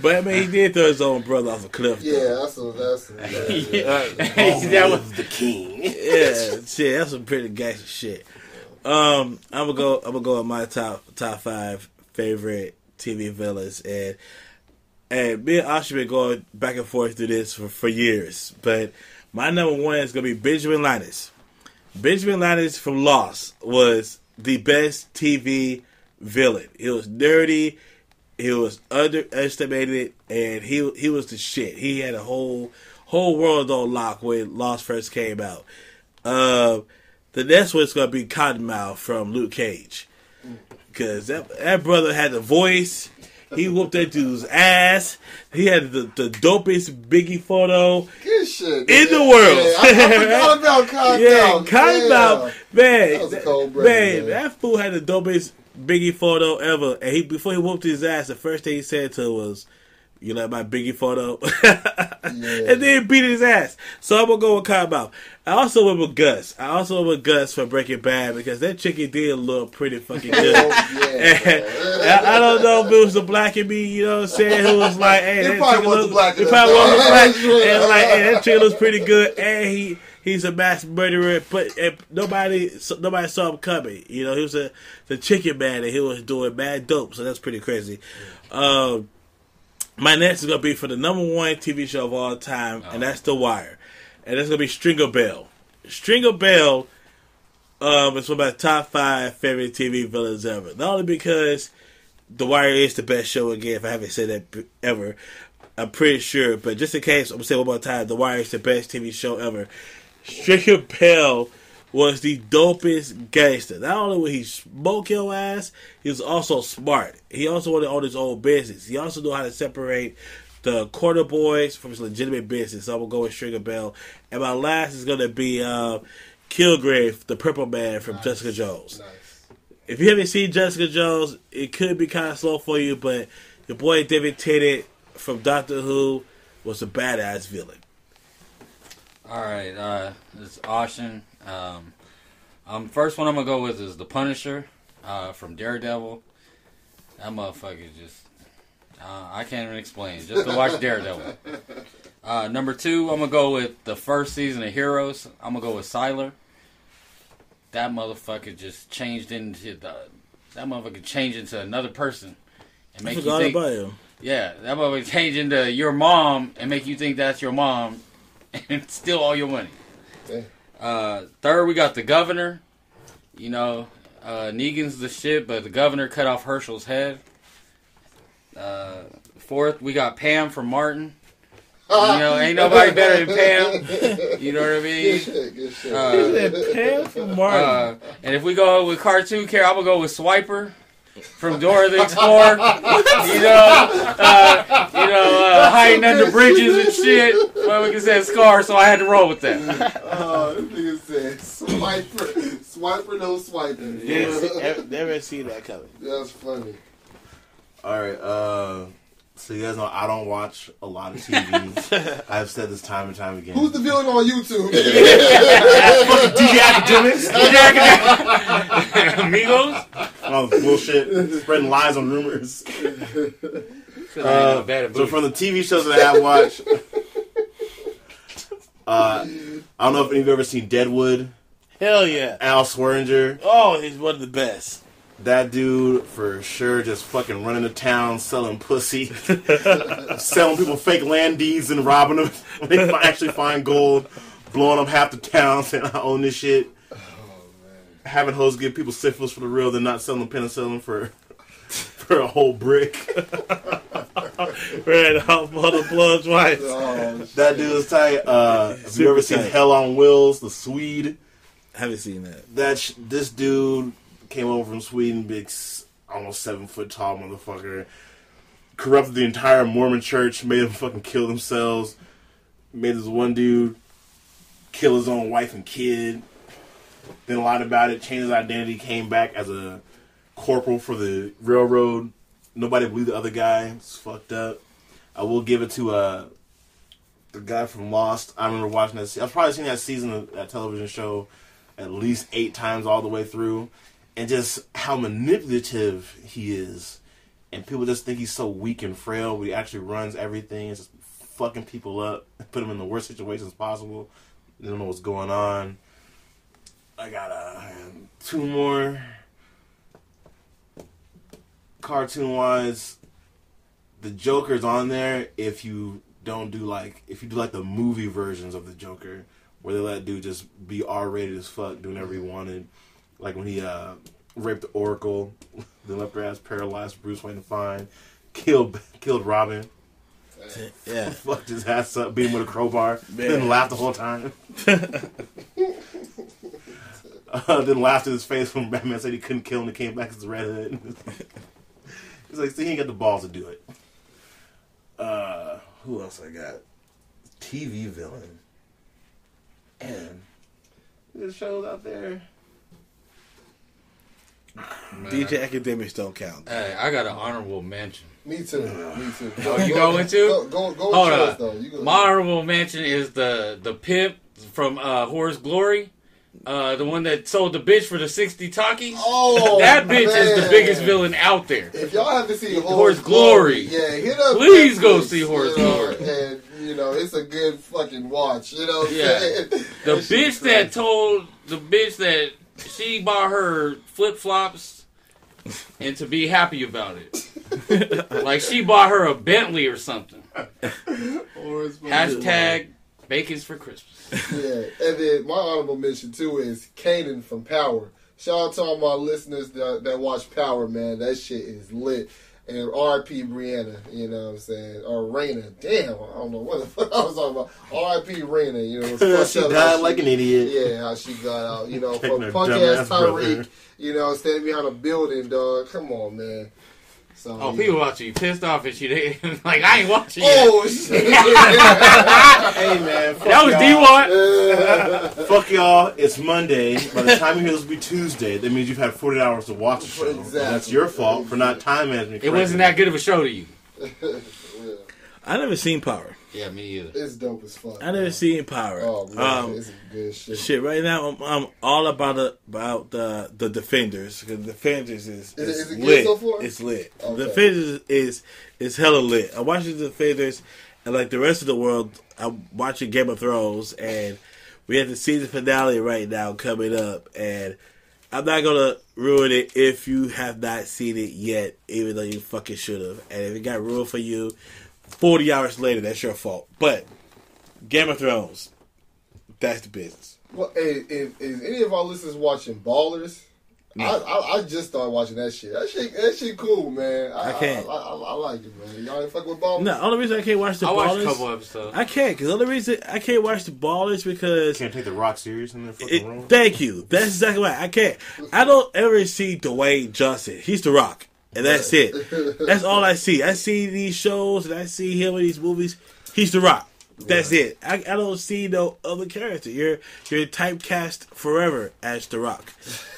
S3: But I mean, he did throw his own brother off a cliff. though.
S4: Yeah, that's a, that's a,
S5: that was
S1: the king.
S3: yeah, shit, that's some pretty gangster shit. Um, I'm gonna go. I'm gonna go with my top top five favorite TV villains, and and me and Asha been going back and forth through this for, for years. But my number one is gonna be Benjamin Linus. Benjamin Linus from Lost was the best TV villain. He was dirty. He was underestimated, and he he was the shit. He had a whole whole world on lock when Lost first came out. Uh, the next one's gonna be Cottonmouth from Luke Cage, because that that brother had the voice. He whooped that dude's ass. He had the, the dopest Biggie photo
S4: good shit
S3: in the world.
S4: Yeah, I, I forgot about Cottonmouth.
S3: Yeah, man,
S4: That was a cold
S3: man,
S4: brother, man.
S3: that fool had the dopest Biggie photo ever. And he before he whooped his ass, the first thing he said to him was, "You like my Biggie photo?" And then he beat his ass. So I'm gonna go with Cottonmouth. I also went with Gus. I also went with Gus for Breaking Bad because that chicken did look pretty fucking good.
S4: Oh,
S3: And
S4: yeah,
S3: I, I don't know if it was the black in me, you know what I'm saying, who was like, hey,
S4: It
S3: that
S4: probably
S3: chicken
S4: was the black
S3: It probably was the black. And like, hey, that chicken looks pretty good. And he he's a mass murderer, but nobody nobody saw him coming. You know, he was a the chicken man, and he was doing bad dope. So that's pretty crazy. Um, my next is gonna be for the number one TV show of all time, and that's The Wire, and that's gonna be Stringer Bell. Stringer Bell um, is one of my top five favorite TV villains ever. Not only because The Wire is the best show again, if I haven't said that ever, I'm pretty sure. But just in case, I'm gonna say one more time: The Wire is the best TV show ever. Stringer Bell was the dopest gangster. Not only would he smoke your ass, he was also smart. He also wanted to own his own business. He also knew how to separate the Quarter Boys from his legitimate business. So I'm gonna go with Stringer Bell, and my last is gonna be uh, Kilgrave, the Purple Man from Jessica Jones.
S4: Nice.
S3: If you haven't seen Jessica Jones, it could be kind of slow for you, but your boy David Tennant from Doctor Who was a badass villain.
S2: All right, uh, it's Austin. Um, um, first one I'm gonna go with is the Punisher uh, from Daredevil. That motherfucker just uh, I can't even explain. Just to watch Daredevil. Uh, number two, I'm gonna go with the first season of Heroes. I'm gonna go with Sylar. That motherfucker just changed into the. That motherfucker changed into another person and
S3: I
S2: make you think.
S3: about him.
S2: Yeah, that motherfucker changed into your mom and make you think that's your mom and steal all your money.
S4: Damn.
S2: Uh, third, we got the governor. You know, uh, Negan's the shit, but the governor cut off Hershel's head. Uh, fourth, we got Pam from Martin. You know, ain't nobody better than Pam. You know what I
S4: Good
S2: mean?
S4: shit. Good shit.
S2: Uh,
S3: Pam from Martin.
S2: uh, and if we go with cartoon character, I'm gonna go with Swiper from Dora the Explorer. you know, uh, you know, uh, hiding under bridges and shit. Well, we can say Scar, so I had to roll with that.
S4: oh, this nigga said swiper, swiper, no swiping.
S3: Never, never seen that coming.
S4: That's funny.
S1: All right. Uh, so you guys know I don't watch a lot of TV. I've said this time and time again.
S4: Who's the villain on YouTube?
S1: DJ Akademiks?
S2: Amigos.
S1: All this bullshit, spreading lies and rumors. Uh, so from the TV shows that I have watched, uh, I don't know if any of you have ever seen Deadwood.
S3: Hell yeah.
S1: Al Swearengen,
S3: Oh, he's one of the best.
S1: That dude for sure, just fucking running the town, selling pussy, selling people fake land deeds and robbing them when they actually find gold, blowing up half the town, saying I own this shit. Having hoes give people syphilis for the real, then not selling penicillin for for a whole brick.
S3: Red off mother blood twice.
S4: Oh,
S1: That dude is tight. Uh, have you
S3: Super
S1: ever seen
S3: tight.
S1: Hell on Wheels, the Swede?
S3: Haven't seen that.
S1: That sh- this dude came over from Sweden, big, almost seven foot tall motherfucker. Corrupted the entire Mormon church, made them fucking kill themselves. Made this one dude kill his own wife and kid. Then lied about it, changed his identity, came back as a corporal for the railroad. Nobody believed the other guy. It's fucked up. I will give it to uh the guy from Lost. I remember watching that. I've probably seen that season of that television show at least eight times all the way through, and just how manipulative he is. And people just think he's so weak and frail, but he actually runs everything. It's just fucking people up, put them in the worst situations possible. They don't know what's going on. I got uh, two more cartoon wise. The Joker's on there if you don't do like if you do like the movie versions of the Joker, where they let dude just be R rated as fuck, doing whatever he wanted. Like when he uh, raped the Oracle, then left her ass paralyzed, Bruce Wayne to find, killed killed Robin,
S3: Yeah.
S1: fucked his ass up, beat him with a crowbar,
S3: Man.
S1: then laughed the whole time. uh, then laughed in his face when Batman said he couldn't kill him and came back as the Red Hood. He's like, see, he ain't got the balls to do it. Uh, who else I got? TV villain. And there's shows out there.
S3: DJ Akademiks don't count.
S2: Hey, I got an honorable mention.
S4: me too. Me too.
S2: Oh, you going to?
S4: Go, go, go with
S2: Hold
S4: yours,
S2: on.
S4: though. You go.
S2: My honorable mention is the the pimp from uh, Whores' Glory, uh, the one that sold the bitch for the sixty talkies.
S4: oh,
S2: that bitch is the biggest villain out there.
S4: If y'all haven't seen
S2: Horse
S4: Horse,
S2: Glory.
S4: yeah, hit up.
S2: Please go
S4: Netflix,
S2: see Horse
S4: you know,
S2: Glory.
S4: and you know it's a good fucking watch. You know, what
S2: Yeah.
S4: saying?
S2: The
S4: That shit
S2: bitch that told the bitch that she bought her flip flops and to be happy about it. like she bought her a Bentley or something.
S4: Whores' Glory.
S2: Hashtag bacon's for Christmas.
S4: Yeah, and then my honorable mention too is Kanan from Power. Shout out to all my listeners that, that watch Power, man. That shit is lit. And R.I.P. Brianna, you know what I'm saying? Or Raina. Damn, I don't know what the fuck I was talking about. R.I.P. Raina, you know.
S1: she died
S4: she-
S1: like an idiot.
S4: Yeah, how she got out, you know, from punk ass. Tariq, you know, standing behind a building, dog. Come on, man. So
S5: Oh,
S4: yeah.
S5: people watching you pissed off at you. They like I ain't watching.
S4: Oh shit!
S1: Hey man,
S5: that was. D1.
S1: Fuck y'all. It's Monday. By the time you hear this will be Tuesday. That means you've had 40 hours to watch the show.
S4: Exactly.
S1: That's your fault for not time management.
S5: It wasn't that good of a show to you.
S3: I never seen Power.
S5: Yeah, me either.
S4: it's dope as fuck.
S3: I never seen Power.
S4: Oh man,
S3: um,
S4: it's some good shit.
S3: shit. Right now, I'm, I'm all about the about the the Defenders because Defenders is,
S4: Is it-
S3: is
S4: is it
S3: lit.
S4: so far?
S3: It's lit.
S4: Okay.
S3: Defenders is is hella lit. I'm watching the Defenders, and like the rest of the world, I'm watching Game of Thrones, and we have the season finale right now coming up, and I'm not gonna ruin it if you have not seen it yet, even though you fucking should have. And if it got ruined for you, 40 hours later, that's your fault. But Game of Thrones, that's the business.
S4: Well, hey, if, is any of our listeners watching Ballers? I, I I just started watching that shit. That shit that shit cool, man. I,
S3: I can't.
S4: I, I, I like it, man. Y'all ain't fuck with Ballers?
S3: No, the only reason I can't watch the
S5: I watched
S3: Ballers,
S5: a couple episodes.
S3: I can't because the only reason I can't watch the Ballers because
S1: Can't take the rock serious in their fucking
S3: it,
S1: room.
S3: thank you. That's exactly why I can't. I don't ever see Dwayne Johnson. He's the Rock, and that's it. That's all I see. I see these shows and I see him in these movies. He's the Rock. That's it. I, I don't see no other character. You're you're typecast forever as the Rock.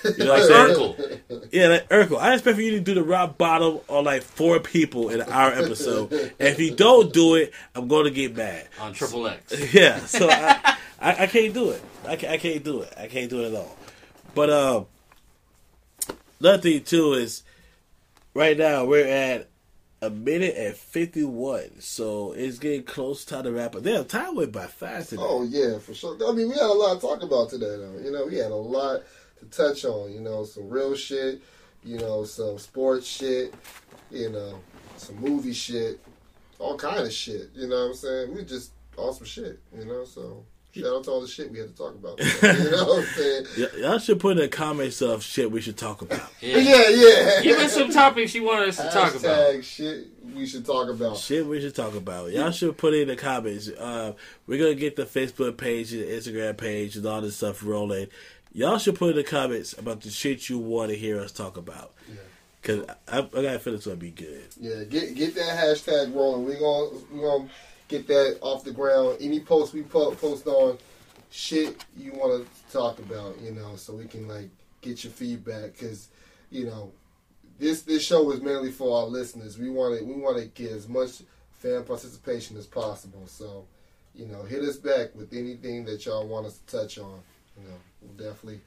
S3: You know what I'm saying? Yeah, like Urkel. I expect for you to do the rock bottom on like four people in our episode. and if you don't do it, I'm going to get mad.
S5: on Triple X.
S3: Yeah, so I, I, I can't do it. I, I can't do it. I can't do it at all. But um, another thing too is right now we're at a minute and fifty one, so it's getting close to the wrap up. Damn, time went by fast today.
S4: Oh yeah, for sure. I mean, we had a lot to talk about today, though. You know, we had a lot to touch on. You know, some real shit. You know, some sports shit. You know, some movie shit. All kind of shit. You know what I'm saying? We just awesome shit. You know, so shout out to all the shit we had to talk about. you know what I'm saying?
S3: Y- y'all should put in the comments of shit we should talk about.
S5: Yeah.
S4: Yeah, yeah.
S5: Give us some topics you want us to talk about.
S4: Hashtag shit we should talk about.
S3: Shit, we should talk about. Y'all should put in the comments. Uh, we're gonna get the Facebook page, the Instagram page, and all this stuff rolling. Y'all should put in the comments about the shit you want to hear us talk about. Cause I, I got a feeling it's gonna be good.
S4: Yeah, get get that hashtag rolling. We gonna we gonna get that off the ground. Any post we po- post on shit you want to talk about, you know, so we can like get your feedback because you know this this show is mainly for our listeners. We want to we want to get as much fan participation as possible. So you know, hit us back with anything that y'all want us to touch on. You know, we'll definitely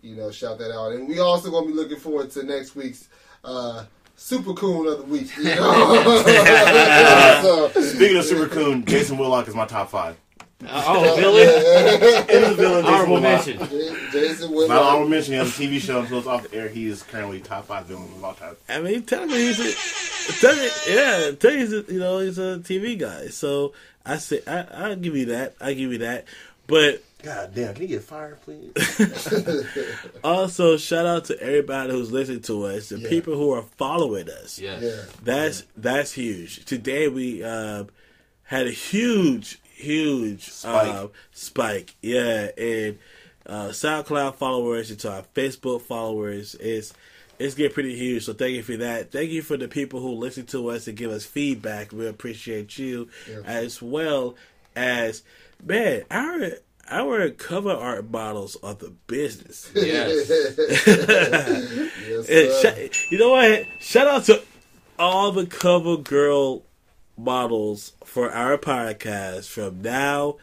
S4: you know shout that out. And we also gonna be looking forward to next week's. uh Super cool of the week, you know. so,
S1: Speaking of Super Coon, Jason Whitlock is my top five.
S5: Uh, oh, villain.
S1: In the villain, Jason
S5: Honorable
S1: Whitlock.
S5: mention.
S4: J- Jason
S1: Not
S4: Whitlock.
S1: honorable mention. He has a TV show until it's off the air. He is currently top five villain of all time.
S3: I mean, tell me he's a, tell me, yeah, tell me he's a, you know he's a TV guy. So I say I I'll give you that. I give you that. But
S1: God damn, can you get fired, please?
S3: also shout out to everybody who's listening to us, the
S4: Yeah.
S3: people who are following us.
S5: Yes.
S4: Yeah.
S3: That's that's huge. Today we uh, had a huge, huge
S1: Spike.
S3: Uh, spike. Yeah, and uh, SoundCloud followers and to our Facebook followers. It's it's getting pretty huge. So thank you for that. Thank you for the people who listen to us and give us feedback. We appreciate you
S4: Yeah.
S3: as well as man our. Our cover art models are the business.
S5: Yes.
S4: yes, sir.
S3: sh- you know what? Shout out to all the cover girl models for our podcast from now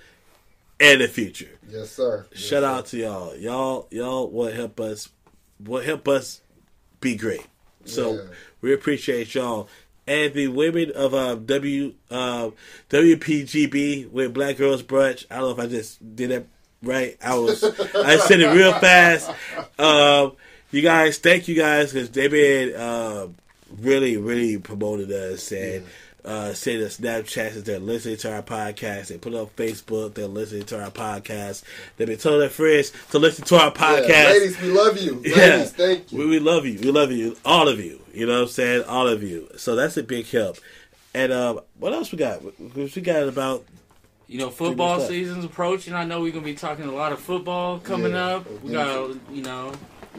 S3: and the future.
S4: yes, sir. Yes,
S3: Shout
S4: sir.
S3: out to y'all. Y'all y'all will help us will help us be great. So
S4: Yeah.
S3: we appreciate y'all. And the women of uh, W uh, WPGB with Black Girls Brunch. I don't know if I just did that right. I was I said it real fast. Um, you guys, thank you guys because they've been uh, really, really promoting us and uh, sending us Snapchats that they're listening to our podcast. They put it on Facebook. They're listening to our podcast. They've been telling their friends to listen to our podcast.
S4: Yeah, ladies, we love you. Ladies,
S3: Yeah.
S4: thank you.
S3: We, we love you. We love you. All of you. You know what I'm saying? All of you. So that's a big help. And um, what else we got? We we got about
S5: You know, football season's approaching. I know we're gonna be talking a lot of football coming
S4: Yeah,
S5: up. We got, you know,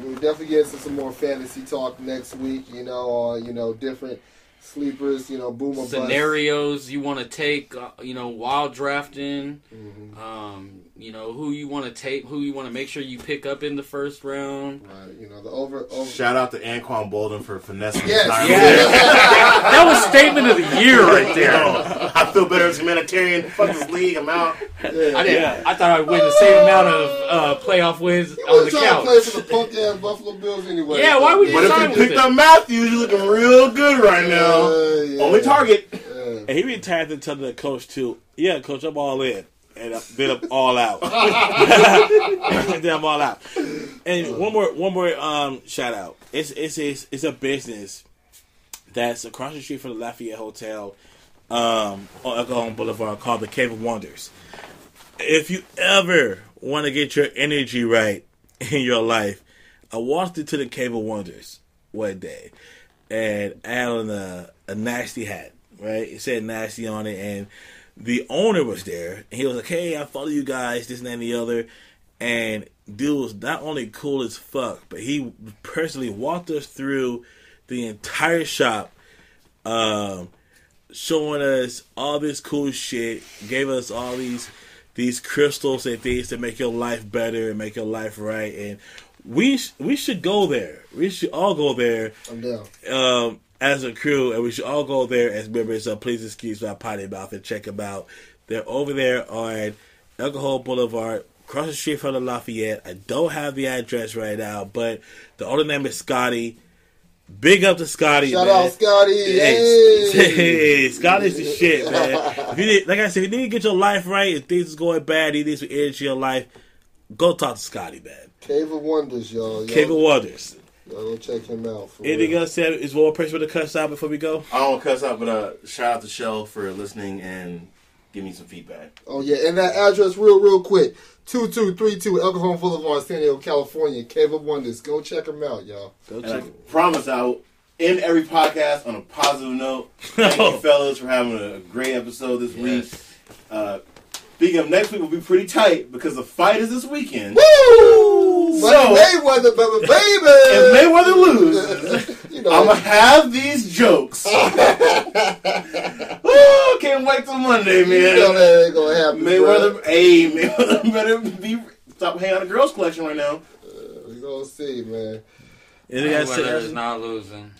S4: we definitely get into some more fantasy talk next week. You know, on you know different sleepers. You know, boomer bust.
S5: Scenarios you want to take, uh, you know, while drafting.
S4: Mhm.
S5: Um, you know who you want to tape, who you want to make sure you pick up in the first round.
S4: Right. You know the over over.
S1: Shout out to Anquan Boldin for finessing
S4: Yes.
S1: Tyrod
S5: Yeah. that was statement of the year right there.
S1: Yo, I feel better as a humanitarian. Fuck this league. I'm out.
S4: Yeah.
S5: I didn't.
S3: Yeah.
S5: I thought I'd win the same amount of uh, playoff wins
S4: He
S5: on the
S4: was trying to play for the punk ass Buffalo Bills anyway.
S5: Yeah, why would you
S1: But if you picked up Matthews, you're looking real good right now.
S4: Uh, yeah.
S1: Only target.
S4: Yeah.
S3: And he retired to tell the coach too. Yeah, coach, I'm all in, and uh, then I'm all out. then I'm all out. And one more, one more um, shout out. It's it's it's, it's a business that's across the street from the Lafayette Hotel um, on El Cajon Boulevard called the Cave of Wonders. If you ever want to get your energy right in your life, I walked into the Cave of Wonders one day and I had on a, a nasty hat, right? It said nasty on it, and the owner was there. And he was like, "Hey, I follow you guys, this and that and the other." And dude was not only cool as fuck, but he personally walked us through the entire shop, um, showing us all this cool shit. Gave us all these these crystals and things to make your life better and make your life right. And we sh- we should go there. We should all go there
S4: I'm down.
S3: um, as a crew, and we should all go there as members of Please Excuse My Potty Mouth and check them out. They're over there on El Cajon Boulevard, across the street from the Lafayette. I don't have the address right now, but the owner name is Scotty. Big up to Scotty,
S4: Shout
S3: man.
S4: out Scotty.
S3: Hey,
S4: Hey.
S3: hey, Scotty's the shit, man. If you need, like I said, if you need to get your life right, if things is going bad, you need some energy in your life, go talk to Scotty, man.
S4: Cave of Wonders, y'all. y'all
S3: Cable Wonders.
S4: Y'all go check him out. For
S3: Anything
S4: real.
S3: else said? Is one more person with a cuss out before we go?
S1: I don't cuss out, but uh, shout out to Shell for listening and give me some feedback.
S4: Oh yeah, and that address real real quick. Two two three two El Cajon Boulevard, San Diego, California. Cave of Wonders. Go check him out, y'all.
S3: Go
S1: And I
S3: check.
S1: promise I'll end every podcast on a positive note. Thank you, fellas, for having a great episode this week. Uh, speaking of next week, will be pretty tight because the fight is this weekend.
S4: Woo!
S1: So-
S4: Money Mayweather, baby, baby.
S1: If Mayweather loses,
S4: you know,
S1: I'm gonna have these jokes. oh, can't wait till Monday, man.
S4: you know
S1: man.
S4: that ain't gonna happen.
S1: Mayweather, hey, Mayweather better be stop hanging out the girls' collection right now.
S4: bruh. we gonna see, man.
S3: Anything
S5: Mayweather is not losing.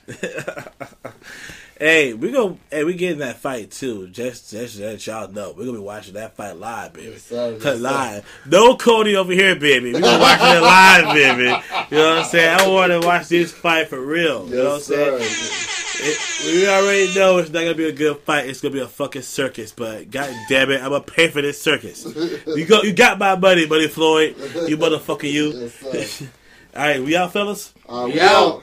S3: Hey, we go. Hey, we getting that fight too. Just, just let y'all know, we're gonna be watching that fight live, baby.
S4: Yes, sir. Yes,
S3: live. No Cody over here, baby. We gonna watch it live, baby. You know what I'm saying? I want to watch this fight for real. You know what I'm
S4: Yes,
S3: saying? It, we already know it's not gonna be a good fight. It's gonna be a fucking circus. But god damn it, I'm gonna pay for this circus. You go, you got my money, buddy Floyd. You motherfucker, you.
S4: Yes.
S3: All right, we out, fellas.
S4: Uh, we
S5: We out.
S4: out.